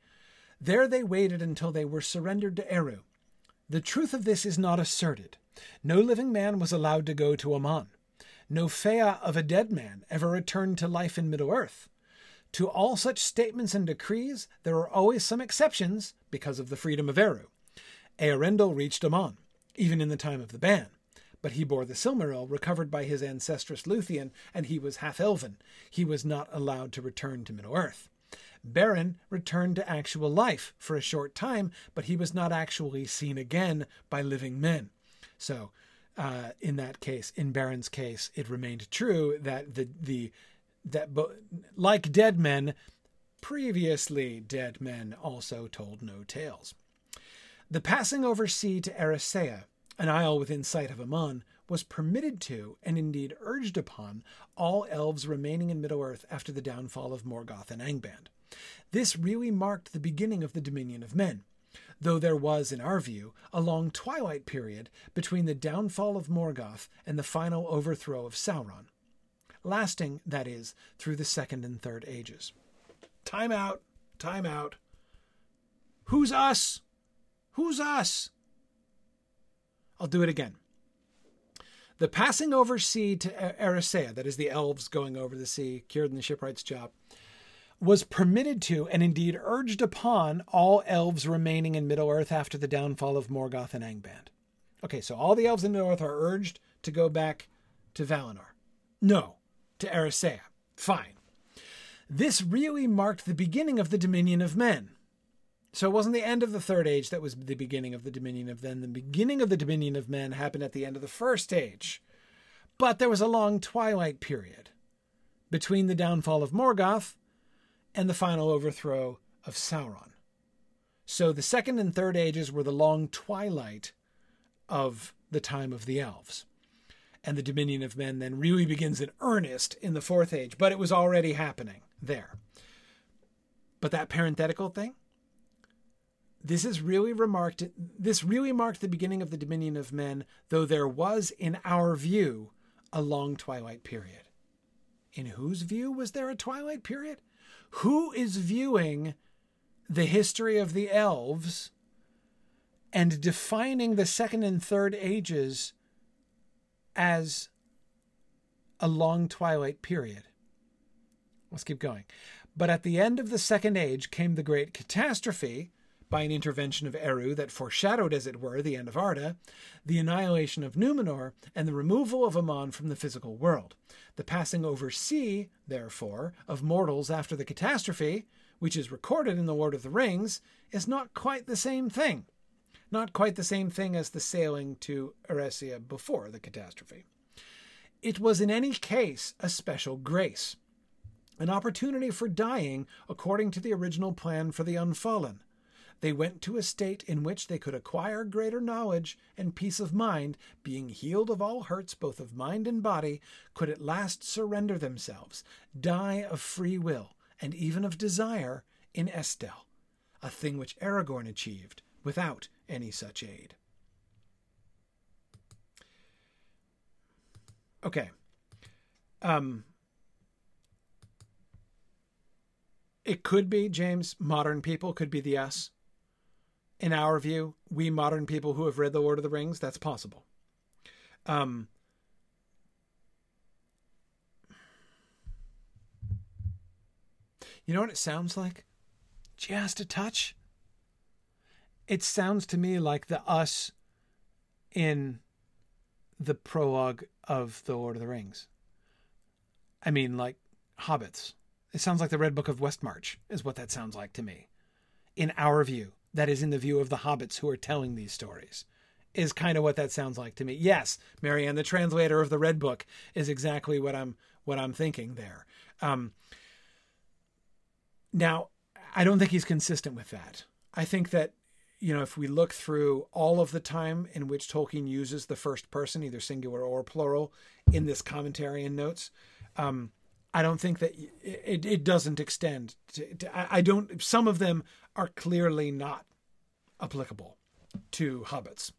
There they waited until they were surrendered to Eru. The truth of this is not asserted. No living man was allowed to go to Aman. No Fëa of a dead man ever returned to life in Middle Earth. To all such statements and decrees, there are always some exceptions because of the freedom of Eru. Eärendil reached Aman, even in the time of the ban, but he bore the Silmaril recovered by his ancestress Luthien, and he was half elven. He was not allowed to return to Middle Earth. Beren returned to actual life for a short time, but he was not actually seen again by living men. So, uh, in that case, in Beren's case, it remained true that the the that bo- like dead men, previously dead men also told no tales. The passing over sea to Eressëa, an isle within sight of Aman, was permitted to, and indeed urged upon, all elves remaining in Middle Earth after the downfall of Morgoth and Angband. This really marked the beginning of the dominion of men, though there was, in our view, a long twilight period between the downfall of Morgoth and the final overthrow of Sauron, lasting, that is, through the second and third ages. Time out, time out. Who's us? Who's us? I'll do it again. The passing over sea to Eressëa, that is the elves going over the sea, Círdan the shipwright's job, was permitted to and indeed urged upon all elves remaining in Middle Earth after the downfall of Morgoth and Angband. Okay, so all the elves in Middle Earth are urged to go back to Valinor. No, to Eressëa. Fine. This really marked the beginning of the dominion of men. So it wasn't the end of the third age that was the beginning of the dominion of men. The beginning of the dominion of men happened at the end of the first age. But there was a long twilight period between the downfall of Morgoth and the final overthrow of Sauron. So the second and third ages were the long twilight of the time of the elves. And the dominion of men then really begins in earnest in the fourth age, but it was already happening there. But that parenthetical thing, this is really remarked this really marked the beginning of the dominion of men, though there was, in our view, a long twilight period. In whose view was there a twilight period? who is viewing the history of the elves and defining the second and third ages as a long twilight period. Let's keep going. But at the end of the second age came the great catastrophe by an intervention of Eru that foreshadowed, as it were, the end of Arda, the annihilation of Numenor, and the removal of Aman from the physical world. The passing over sea, therefore, of mortals after the catastrophe, which is recorded in the Lord of the Rings, is not quite the same thing. Not quite the same thing as the sailing to Eressëa before the catastrophe. It was in any case a special grace, an opportunity for dying according to the original plan for the unfallen they went to a state in which they could acquire greater knowledge and peace of mind, being healed of all hurts both of mind and body, could at last surrender themselves, die of free will, and even of desire, in Estel, a thing which Aragorn achieved without any such aid. Okay. Um, it could be, James, modern people could be the us in our view, we modern people who have read The Lord of the Rings, that's possible. Um, you know what it sounds like? Just a touch. It sounds to me like the us in the prologue of The Lord of the Rings. I mean, like hobbits. It sounds like the Red Book of Westmarch, is what that sounds like to me, in our view that is in the view of the hobbits who are telling these stories is kind of what that sounds like to me. Yes, Marianne, the translator of the Red Book, is exactly what I'm what I'm thinking there. Um, now, I don't think he's consistent with that. I think that you know if we look through all of the time in which Tolkien uses the first person, either singular or plural, in this commentary and notes. Um, I don't think that it, it doesn't extend to, to, I don't, some of them are clearly not applicable to hobbits.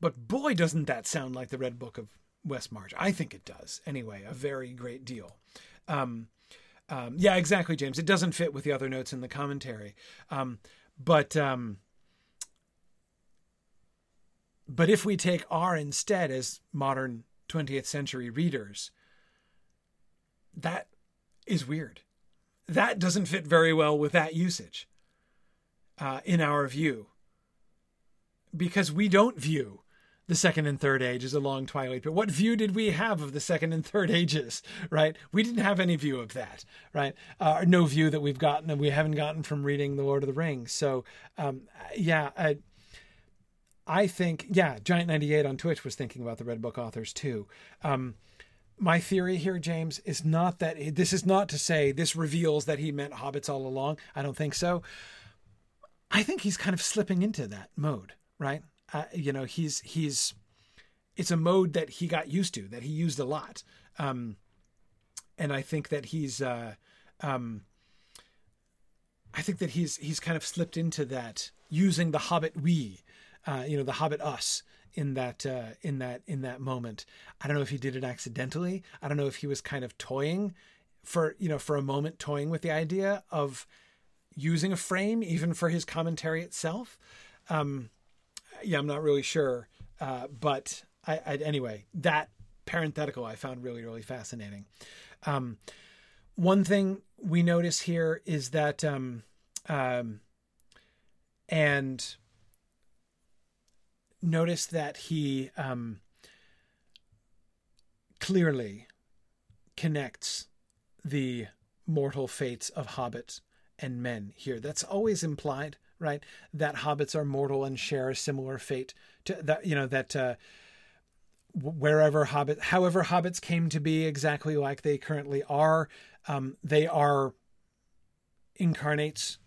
But boy, doesn't that sound like the Red Book of Westmarch. I think it does, anyway, a very great deal. Um, um, yeah, exactly, James. It doesn't fit with the other notes in the commentary. Um, but um, but if we take R instead as modern 20th century readers, that is weird. That doesn't fit very well with that usage, uh, in our view, because we don't view the second and third age as a long twilight. But what view did we have of the second and third ages? Right? We didn't have any view of that. Right? Uh, no view that we've gotten and we haven't gotten from reading the Lord of the Rings. So, um, yeah, I, I think, yeah, Giant98 on Twitch was thinking about the Red Book authors too. Um, my theory here, James, is not that this is not to say this reveals that he meant hobbits all along. I don't think so. I think he's kind of slipping into that mode, right? Uh, you know, he's he's it's a mode that he got used to, that he used a lot, um, and I think that he's uh, um, I think that he's he's kind of slipped into that using the Hobbit we, uh, you know, the Hobbit us in that uh, in that in that moment. I don't know if he did it accidentally. I don't know if he was kind of toying for you know for a moment toying with the idea of using a frame even for his commentary itself. Um, yeah, I'm not really sure, uh, but I, I, anyway that parenthetical I found really really fascinating. Um, one thing we notice here is that um, um, and notice that he um, clearly connects the mortal fates of hobbits and men here. That's always implied, right? That hobbits are mortal and share a similar fate to that. You know that uh, wherever hobbit, however hobbits came to be exactly like they currently are, um, they are incarnates.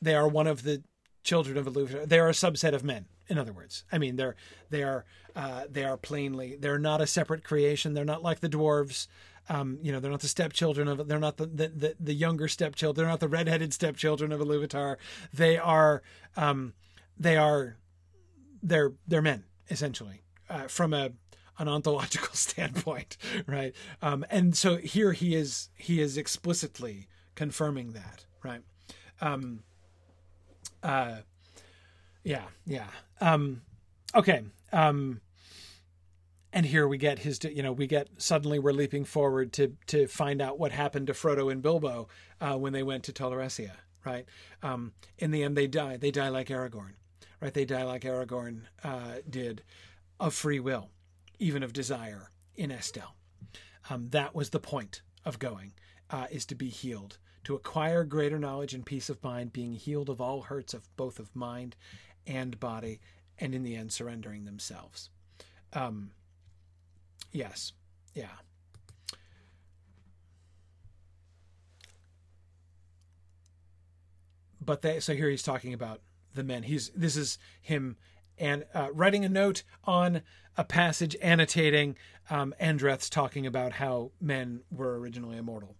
They are one of the children of Iluvatar. They are a subset of men in other words. I mean, they're they are uh, they are plainly they're not a separate creation. They're not like the dwarves. Um, you know, they're not the stepchildren of they're not the the, the, the younger stepchildren. They're not the redheaded stepchildren of Iluvatar. They are um, they are they're they're men essentially uh, from a an ontological standpoint, right? Um, and so here he is he is explicitly confirming that, right? Um, uh, yeah, yeah. Um, okay. Um, and here we get his, you know, we get suddenly we're leaping forward to to find out what happened to Frodo and Bilbo uh, when they went to Tol Eressëa, right? Um, in the end, they die. They die like Aragorn, right? They die like Aragorn uh, did, of free will, even of desire in Estel. Um, that was the point of going, uh, is to be healed, to acquire greater knowledge and peace of mind, being healed of all hurts of both of mind and body, and in the end, surrendering themselves. Um, yes, yeah. But they, so here he's talking about the men. He's this is him and uh, writing a note on a passage annotating um, Andreth's talking about how men were originally immortal.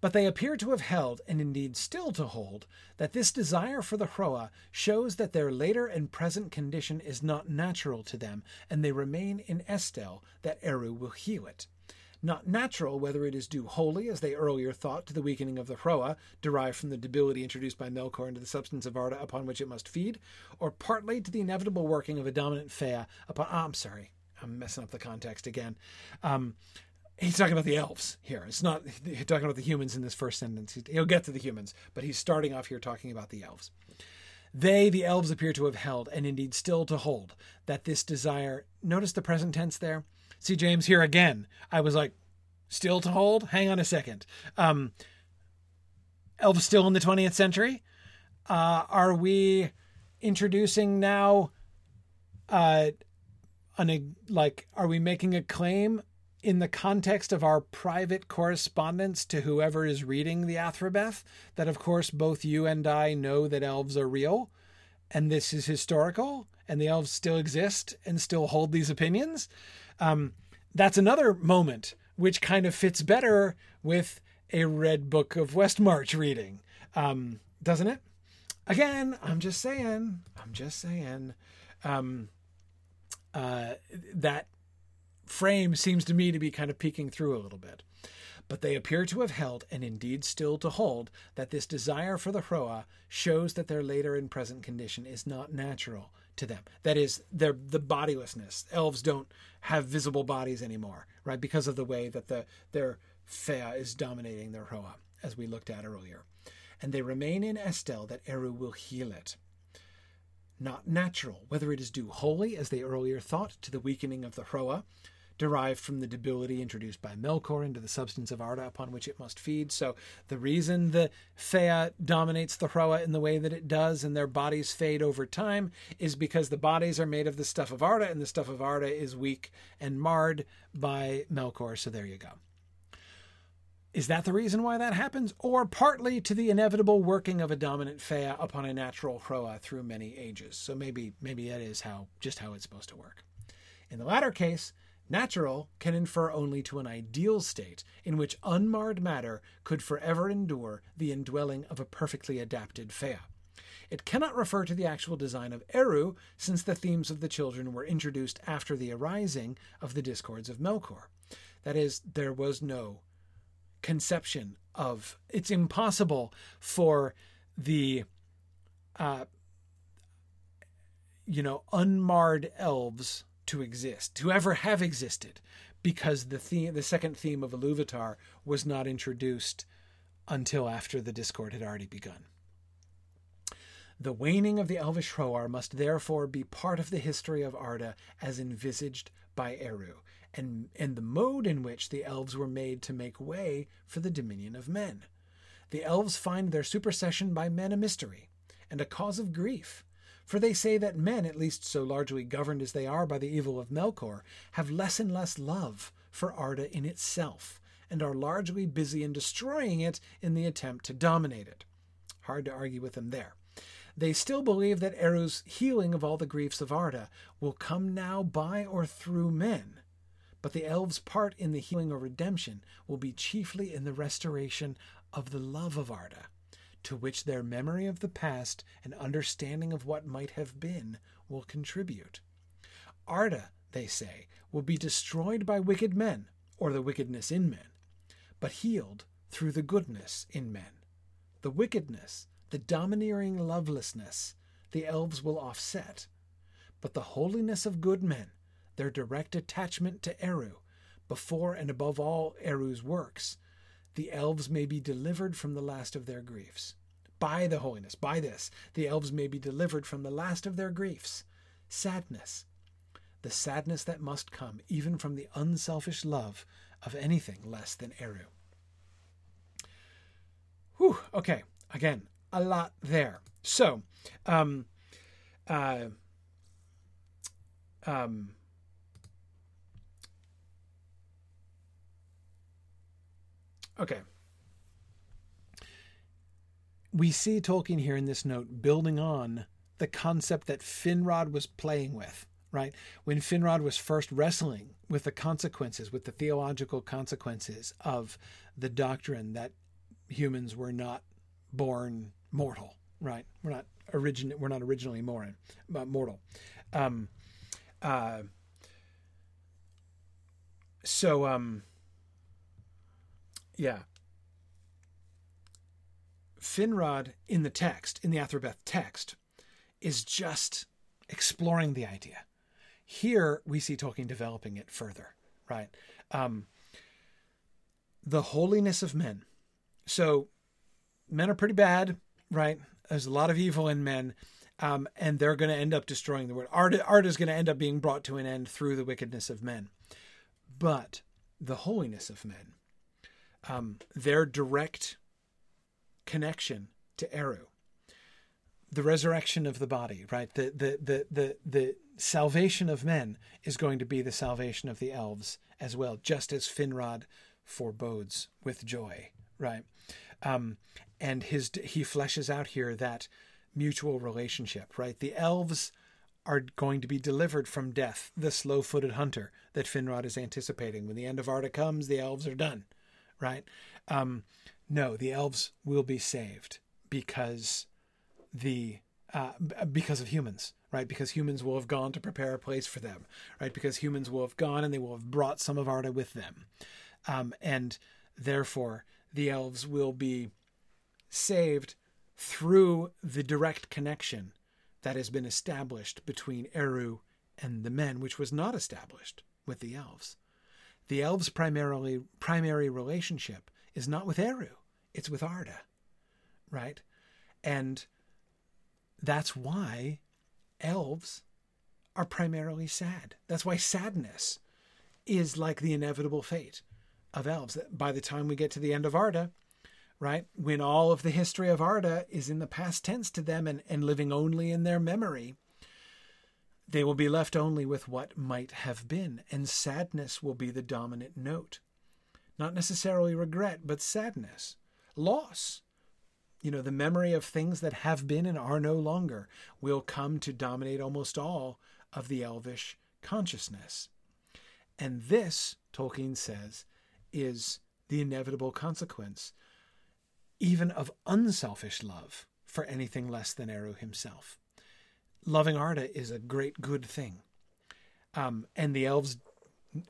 But they appear to have held, and indeed still to hold, that this desire for the Hroa shows that their later and present condition is not natural to them, and they remain in Estel, that Eru will heal it. Not natural, whether it is due wholly, as they earlier thought, to the weakening of the Hroa, derived from the debility introduced by Melkor into the substance of Arda upon which it must feed, or partly to the inevitable working of a dominant Fëa upon. Oh, I'm sorry, I'm messing up the context again. Um, he's talking about the elves here. It's not talking about the humans in this first sentence. He'll get to the humans, but he's starting off here talking about the elves. They, the elves, appear to have held, and indeed still to hold, that this desire. Notice the present tense there. See, James, here again, I was like, still to hold? Hang on a second. Um, elves still in the 20th century? Uh, are we introducing now uh, an, like, are we making a claim in the context of our private correspondence to whoever is reading the Athrabeth, that of course both you and I know that elves are real and this is historical and the elves still exist and still hold these opinions. Um, that's another moment which kind of fits better with a Red Book of Westmarch reading, um, doesn't it? Again, I'm just saying, I'm just saying um, uh, that frame seems to me to be kind of peeking through a little bit. But they appear to have held, and indeed still to hold, that this desire for the Hroa shows that their later and present condition is not natural to them. That is, their the bodilessness. Elves don't have visible bodies anymore, right? Because of the way that the their Fëa is dominating their Hroa, as we looked at earlier. And they remain in Estel that Eru will heal it not natural, whether it is due wholly, as they earlier thought, to the weakening of the Hroa, derived from the debility introduced by Melkor into the substance of Arda upon which it must feed. So the reason the Fëa dominates the Hroa in the way that it does and their bodies fade over time is because the bodies are made of the stuff of Arda and the stuff of Arda is weak and marred by Melkor. So there you go. Is that the reason why that happens? Or partly to the inevitable working of a dominant Fëa upon a natural Hroa through many ages. So maybe maybe that is how just how it's supposed to work. In the latter case, Natural can infer only to an ideal state in which unmarred matter could forever endure the indwelling of a perfectly adapted Fëa. It cannot refer to the actual design of Eru, since the themes of the children were introduced after the arising of the discords of Melkor. That is, there was no conception of. It's impossible for the, uh, you know, unmarred elves to exist, to ever have existed, because the theme, the second theme of Iluvatar was not introduced until after the discord had already begun. The waning of the Elvish Hroar must therefore be part of the history of Arda as envisaged by Eru, and, and the mode in which the elves were made to make way for the dominion of men. The elves find their supersession by men a mystery, and a cause of grief, for they say that men, at least so largely governed as they are by the evil of Melkor, have less and less love for Arda in itself, and are largely busy in destroying it in the attempt to dominate it. Hard to argue with them there. They still believe that Eru's healing of all the griefs of Arda will come now by or through men, but the elves' part in the healing or redemption will be chiefly in the restoration of the love of Arda to which their memory of the past and understanding of what might have been will contribute. Arda, they say, will be destroyed by wicked men, or the wickedness in men, but healed through the goodness in men. The wickedness, the domineering lovelessness, the elves will offset. But the holiness of good men, their direct attachment to Eru, before and above all Eru's works, the elves may be delivered from the last of their griefs. By the holiness, by this, the elves may be delivered from the last of their griefs sadness. The sadness that must come even from the unselfish love of anything less than Eru. Whew, okay, again, a lot there. So, um, uh, um, Okay. We see Tolkien here in this note building on the concept that Finrod was playing with, right? When Finrod was first wrestling with the consequences, with the theological consequences of the doctrine that humans were not born mortal, right? We're not origin we're not originally mortal, uh, mortal. Um, uh, so um, yeah. Finrod in the text, in the Athrabeth text, is just exploring the idea. Here we see Tolkien developing it further, right? Um, the holiness of men. So men are pretty bad, right? There's a lot of evil in men, um, and they're going to end up destroying the world. Art, art is going to end up being brought to an end through the wickedness of men. But the holiness of men um, their direct connection to Eru, the resurrection of the body, right? The, the the the the salvation of men is going to be the salvation of the elves as well, just as Finrod forebodes with joy, right? Um, and his he fleshes out here that mutual relationship, right? The elves are going to be delivered from death, the slow-footed hunter that Finrod is anticipating. When the end of Arda comes, the elves are done right? Um, no, the elves will be saved because the uh, because of humans, right? Because humans will have gone to prepare a place for them, right? Because humans will have gone and they will have brought some of Arda with them, um, and therefore the elves will be saved through the direct connection that has been established between Eru and the men, which was not established with the elves. The elves' primarily primary relationship is not with Eru, it's with Arda, right? And that's why elves are primarily sad. That's why sadness is like the inevitable fate of elves. By the time we get to the end of Arda, right, when all of the history of Arda is in the past tense to them and, and living only in their memory, they will be left only with what might have been, and sadness will be the dominant note. Not necessarily regret, but sadness, loss. You know, the memory of things that have been and are no longer will come to dominate almost all of the elvish consciousness. And this, Tolkien says, is the inevitable consequence, even of unselfish love for anything less than Eru himself. Loving Arda is a great good thing. Um, and the elves,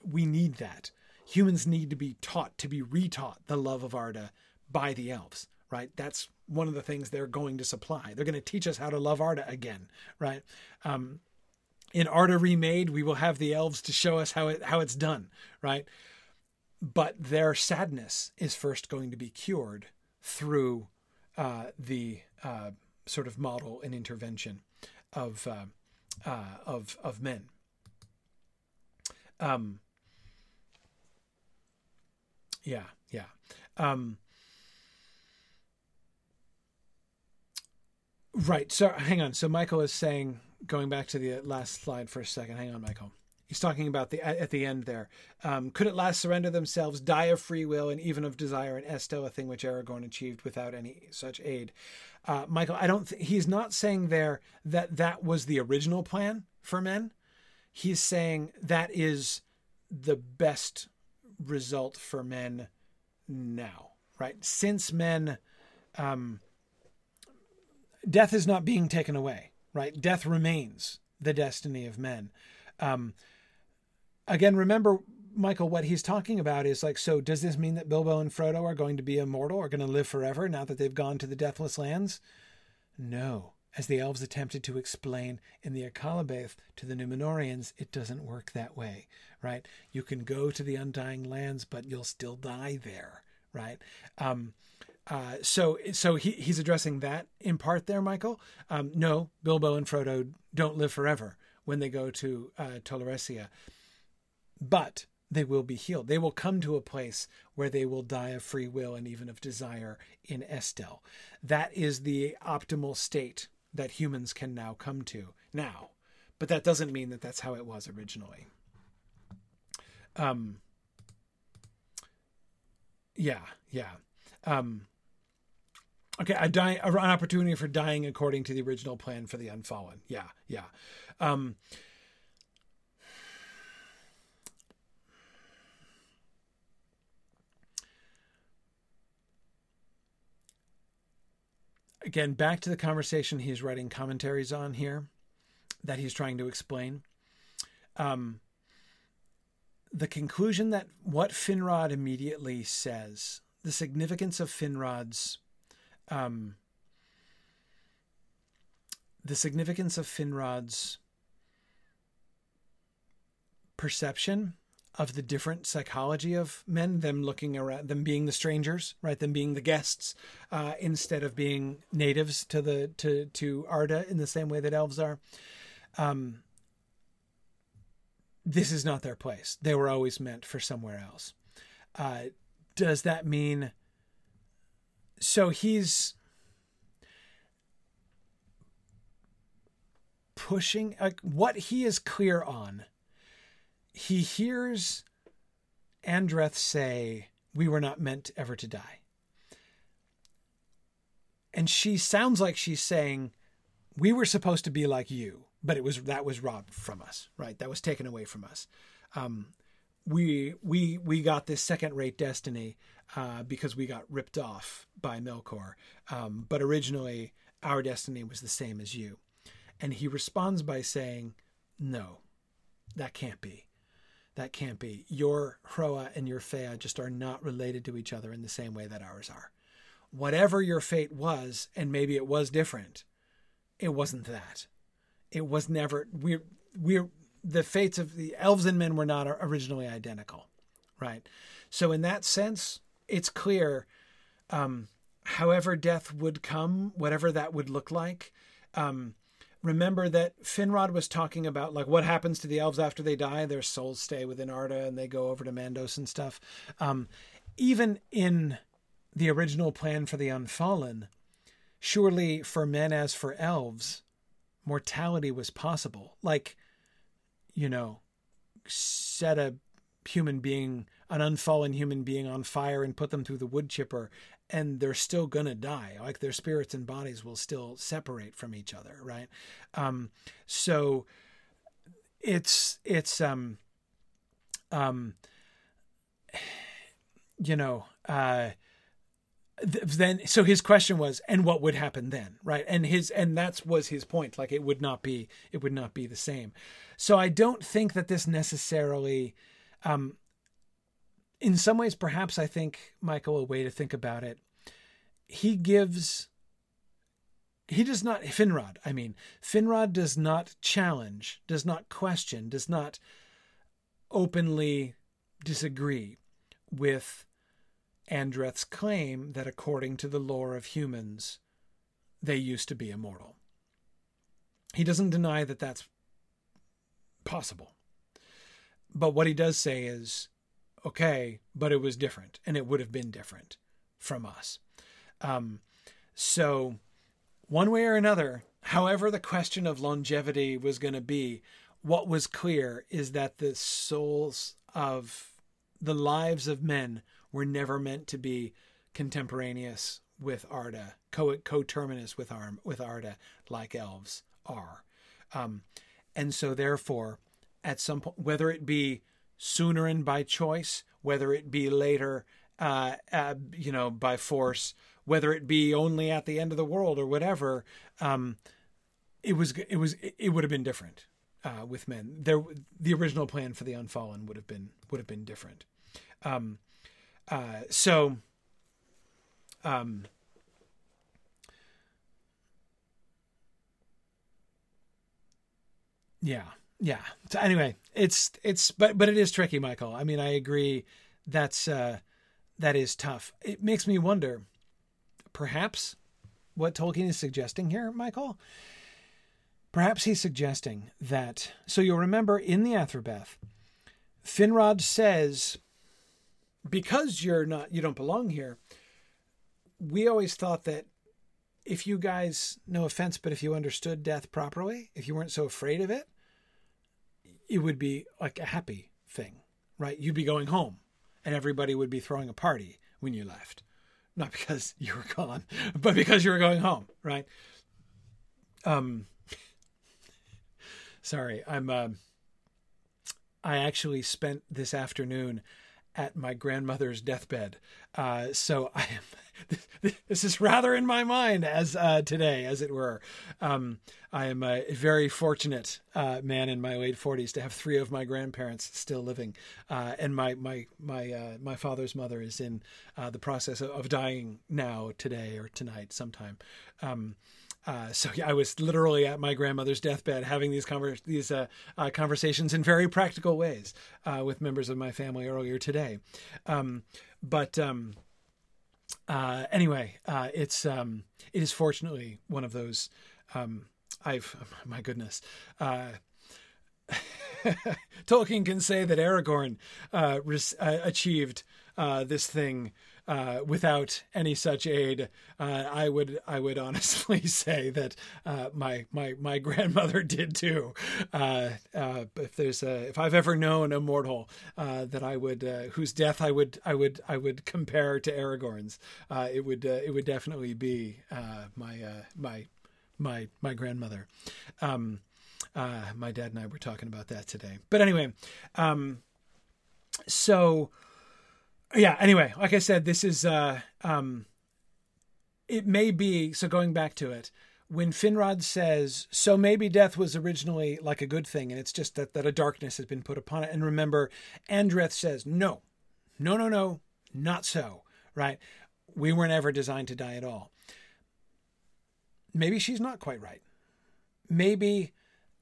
we need that. Humans need to be taught, to be retaught the love of Arda by the elves, right? That's one of the things they're going to supply. They're going to teach us how to love Arda again, right? Um, in Arda Remade, we will have the elves to show us how it how it's done, right? But their sadness is first going to be cured through uh, the uh, sort of model and intervention of uh, uh of of men. Um, yeah, yeah. Um, right. So hang on. So Michael is saying going back to the last slide for a second. Hang on, Michael. He's talking about the at the end there. Um, could at last surrender themselves, die of free will, and even of desire, and Estel, a thing which Aragorn achieved without any such aid. Uh, Michael, I don't. Th- he's not saying there that that was the original plan for men. He's saying that is the best result for men now, right? Since men, um, death is not being taken away right? Death remains the destiny of men. Um, again, remember, Michael, what he's talking about is like, so does this mean that Bilbo and Frodo are going to be immortal are going to live forever now that they've gone to the Deathless Lands? No. As the elves attempted to explain in the Akallabêth to the Númenóreans, it doesn't work that way, right? You can go to the Undying Lands, but you'll still die there, right? Um, uh, so so he, he's addressing that in part there, Michael. Um, no, Bilbo and Frodo don't live forever when they go to uh, but they will be healed. They will come to a place where they will die of free will and even of desire in Estel. That is the optimal state that humans can now come to now, but that doesn't mean that that's how it was originally. Um. Yeah, yeah. Um, Okay, a die, an opportunity for dying according to the original plan for the unfallen. Yeah, yeah. Um, again, back to the conversation he's writing commentaries on here that he's trying to explain. Um, the conclusion that what Finrod immediately says, the significance of Finrod's um, the significance of Finrod's perception of the different psychology of men, them looking around, them being the strangers, right, them being the guests, uh, instead of being natives to the to to Arda in the same way that elves are. Um, this is not their place. They were always meant for somewhere else. Uh, does that mean so he's pushing like what he is clear on he hears Andreth say we were not meant ever to die and she sounds like she's saying we were supposed to be like you but it was that was robbed from us right that was taken away from us um, we we we got this second rate destiny uh, because we got ripped off by Melkor. Um, but originally, our destiny was the same as you. And he responds by saying, No, that can't be. That can't be. Your Hroa and your Fëa just are not related to each other in the same way that ours are. Whatever your fate was, and maybe it was different, it wasn't that. It was never. We're we're the fates of the elves and men were not originally identical, right? So in that sense, it's clear, um, however death would come, whatever that would look like, um, remember that Finrod was talking about like what happens to the elves after they die. Their souls stay within Arda and they go over to Mandos and stuff. Um, even in the original plan for the Unfallen, surely for men as for elves, mortality was possible. Like, you know, set a human being, an unfallen human being on fire and put them through the wood chipper and they're still gonna die. Like their spirits and bodies will still separate from each other, right? Um, so it's it's um um you know uh then so his question was and what would happen then right and his and that's was his point like it would not be it would not be the same so i don't think that this necessarily um in some ways, perhaps I think, Michael, a way to think about it, he gives, he does not, Finrod, I mean, Finrod does not challenge, does not question, does not openly disagree with Andreth's claim that according to the lore of humans, they used to be immortal. He doesn't deny that that's possible. But what he does say is okay, but it was different, and it would have been different from us. Um, so, one way or another, however, the question of longevity was going to be, what was clear is that the souls of the lives of men were never meant to be contemporaneous with Arda, co coterminous with Arm with Arda, like elves are, um, and so therefore, at some point, whether it be sooner and by choice, whether it be later, uh, uh, you know, by force, whether it be only at the end of the world or whatever. Um, it was it was it would have been different uh, with men. There, the original plan for the Unfallen would have been would have been different. Um, uh, so. Um, yeah yeah. So anyway, it's it's but but it is tricky, Michael. I mean, I agree. That's uh, that is tough. It makes me wonder, perhaps, what Tolkien is suggesting here, Michael. Perhaps he's suggesting that. So you'll remember in the Athrabeth, Finrod says, "Because you're not, you don't belong here." We always thought that if you guys, no offense, but if you understood death properly, if you weren't so afraid of it, it would be like a happy thing, right? You'd be going home and everybody would be throwing a party when you left. Not because you were gone, but because you were going home, right? Um sorry, I'm uh, I actually spent this afternoon at my grandmother's deathbed. Uh, so I am, this is rather in my mind as uh, today, as it were. Um, I am a very fortunate uh, man in my late forties to have three of my grandparents still living, uh, and my my my uh, my father's mother is in uh, the process of, dying now today or tonight sometime. Um, uh, so yeah, I was literally at my grandmother's deathbed having these conver- these uh, uh, conversations in very practical ways uh, with members of my family earlier today. Um, but um, uh, anyway, uh, it's um, it is fortunately one of those. Um, I've my goodness. Tolkien can say that Aragorn achieved this thing uh, without any such aid, uh, I would I would honestly say that uh, my my my grandmother did too. Uh, uh, if there's a, if I've ever known a mortal uh, that I would whose death I would I would I would compare to Aragorn's, it would it would definitely be my my my my grandmother. Um, my dad and I were talking about that today. But anyway, um, so yeah anyway like i said this is uh um it may be so going back to it when finrod says so maybe death was originally like a good thing and it's just that that a darkness has been put upon it. And remember andreth says no no no no not so right? We weren't ever designed to die at all. Maybe she's not quite right. Maybe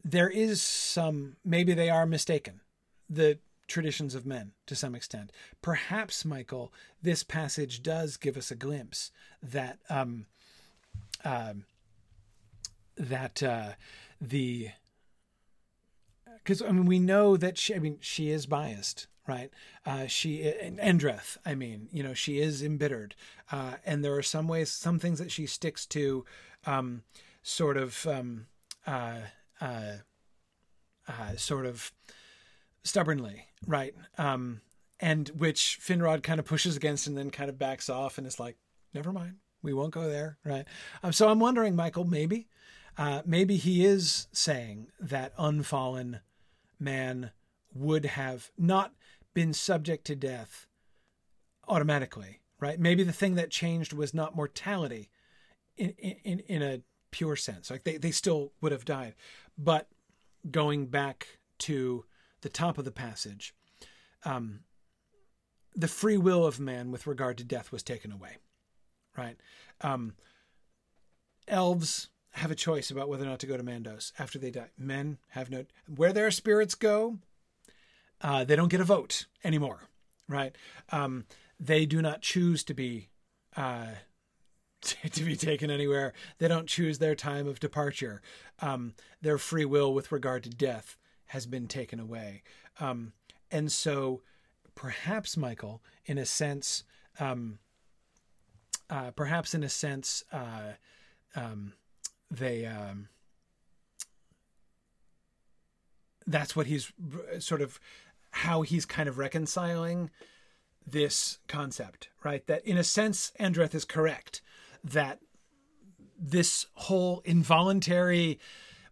there is some maybe they are mistaken. The traditions of men to some extent. Perhaps, Michael, this passage does give us a glimpse that um, uh, that uh, the because I mean we know that she I mean she is biased right? Uh, she Andreth I mean you know she is embittered. Uh, and there are some ways some things that she sticks to um, sort of um, uh, uh, uh sort of stubbornly right um, and which Finrod kind of pushes against and then kind of backs off and is like never mind we won't go there right um, so I'm wondering Michael maybe uh, maybe he is saying that unfallen man would have not been subject to death automatically, right? Maybe the thing that changed was not mortality in, in, in a pure sense. Like they, they still would have died. But going back to the top of the passage, um, the free will of man with regard to death was taken away, right? Um, elves have a choice about whether or not to go to Mandos after they die. Men have no where their spirits go. Uh, they don't get a vote anymore, right? Um, they do not choose to be uh, to be taken anywhere. They don't choose their time of departure. Um, their free will with regard to death has been taken away, um, and so perhaps Michael, in a sense, um, uh, perhaps in a sense. Uh, um, they um, that's what he's sort of how he's kind of reconciling this concept, right? That in a sense, Andreth is correct that this whole involuntary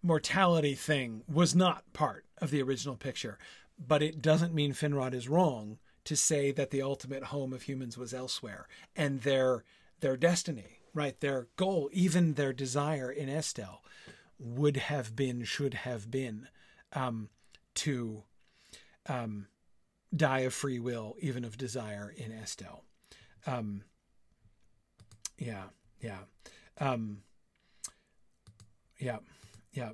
mortality thing was not part of the original picture, but it doesn't mean Finrod is wrong to say that the ultimate home of humans was elsewhere and their their destiny right? Their goal, even their desire in Estel, would have been, should have been, um, to um, die of free will, even of desire in Estel. Um, yeah, yeah, um, yeah, yeah.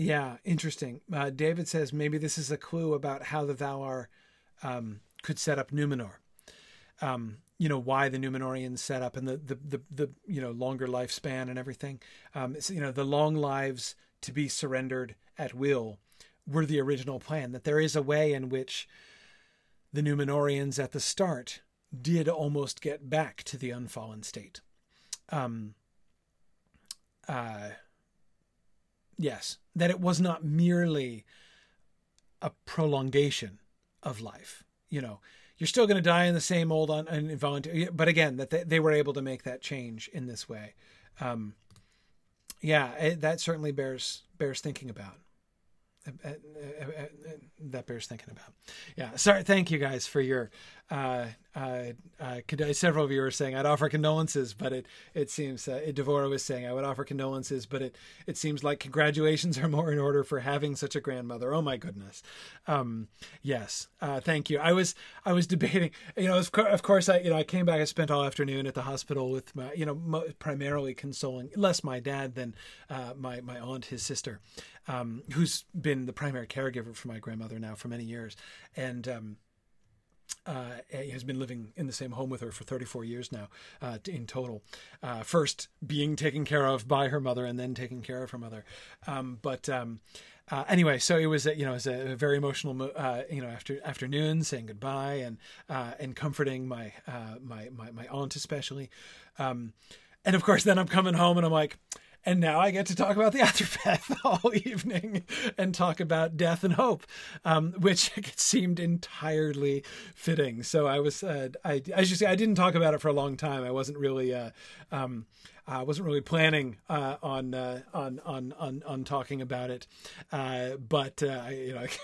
Yeah, interesting. Uh, David says maybe this is a clue about how the Valar um, could set up Númenor. Um, you know why the Númenóreans set up and the the the, the you know longer lifespan and everything. Um, you know the long lives to be surrendered at will were the original plan. That there is a way in which the Númenóreans at the start did almost get back to the unfallen state. Um, uh, Yes, that it was not merely a prolongation of life. You know, you're still going to die in the same old un- involuntary, but again, that they, they, were able to make that change in this way. Um, yeah, it, that certainly bears bears thinking about. Uh, uh, uh, that bears thinking about. Yeah, sorry. Thank you guys for your uh, uh, uh, several of you are saying I'd offer condolences, but it it seems uh, Devora was saying I would offer condolences, but it it seems like congratulations are more in order for having such a grandmother. Oh my goodness, um, yes, uh, thank you. I was I was debating, you know, of, of course I you know I came back. I spent all afternoon at the hospital with my you know mo- primarily consoling less my dad than uh, my my aunt, his sister, um, who's been the primary caregiver for my grandmother now for many years, and. Um, uh, has been living in the same home with her for 34 years now uh, in total. Uh, first being taken care of by her mother and then taking care of her mother. Um, but um, uh, anyway, so it was a, you know it was a very emotional uh, you know after afternoon saying goodbye and uh, and comforting my, my my my aunt especially. Um, and of course, then I'm coming home and I'm like and now I get to talk about the Athrabeth all evening and talk about death and hope, um, which seemed entirely fitting. So I was, uh, I, as you say, I didn't talk about it for a long time. I wasn't really, uh, um, I wasn't really planning uh, on, uh, on on on on talking about it, uh, but uh, you know.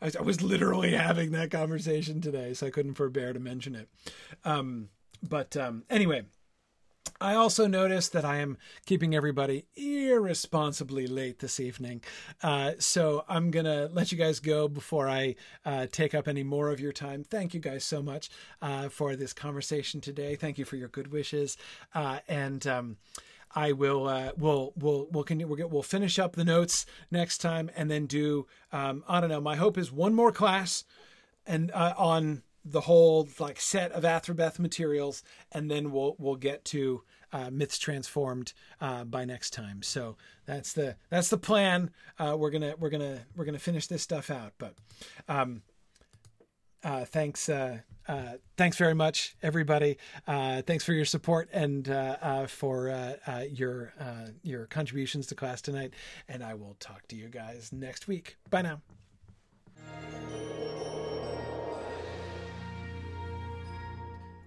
I was literally having that conversation today, so I couldn't forbear to mention it. Um, but um, anyway, I also noticed that I am keeping everybody irresponsibly late this evening. Uh, so I'm going to let you guys go before I uh, take up any more of your time. Thank you guys so much uh, for this conversation today. Thank you for your good wishes. Uh, and um, I will uh, we'll we'll we'll can, we'll, get, we'll finish up the notes next time and then do um, I don't know. My hope is one more class and uh, on the whole like set of Athrabeth materials, and then we'll we'll get to uh, myths transformed uh, by next time. So that's the that's the plan. Uh, we're gonna we're gonna we're gonna finish this stuff out. But um, uh, thanks uh, uh, thanks very much, everybody. thanks for your support and for your your contributions to class tonight. And I will talk to you guys next week. Bye now.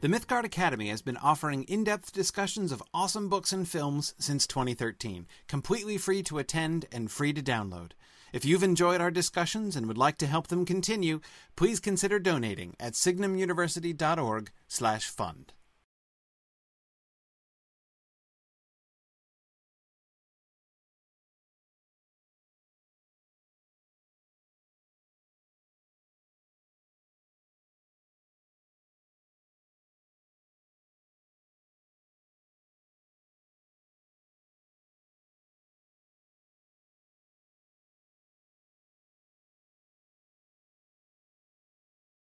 The Mythgard Academy has been offering in depth discussions of awesome books and films since 2013, completely free to attend and free to download. If you've enjoyed our discussions and would like to help them continue, please consider donating at signumuniversity.org/fund.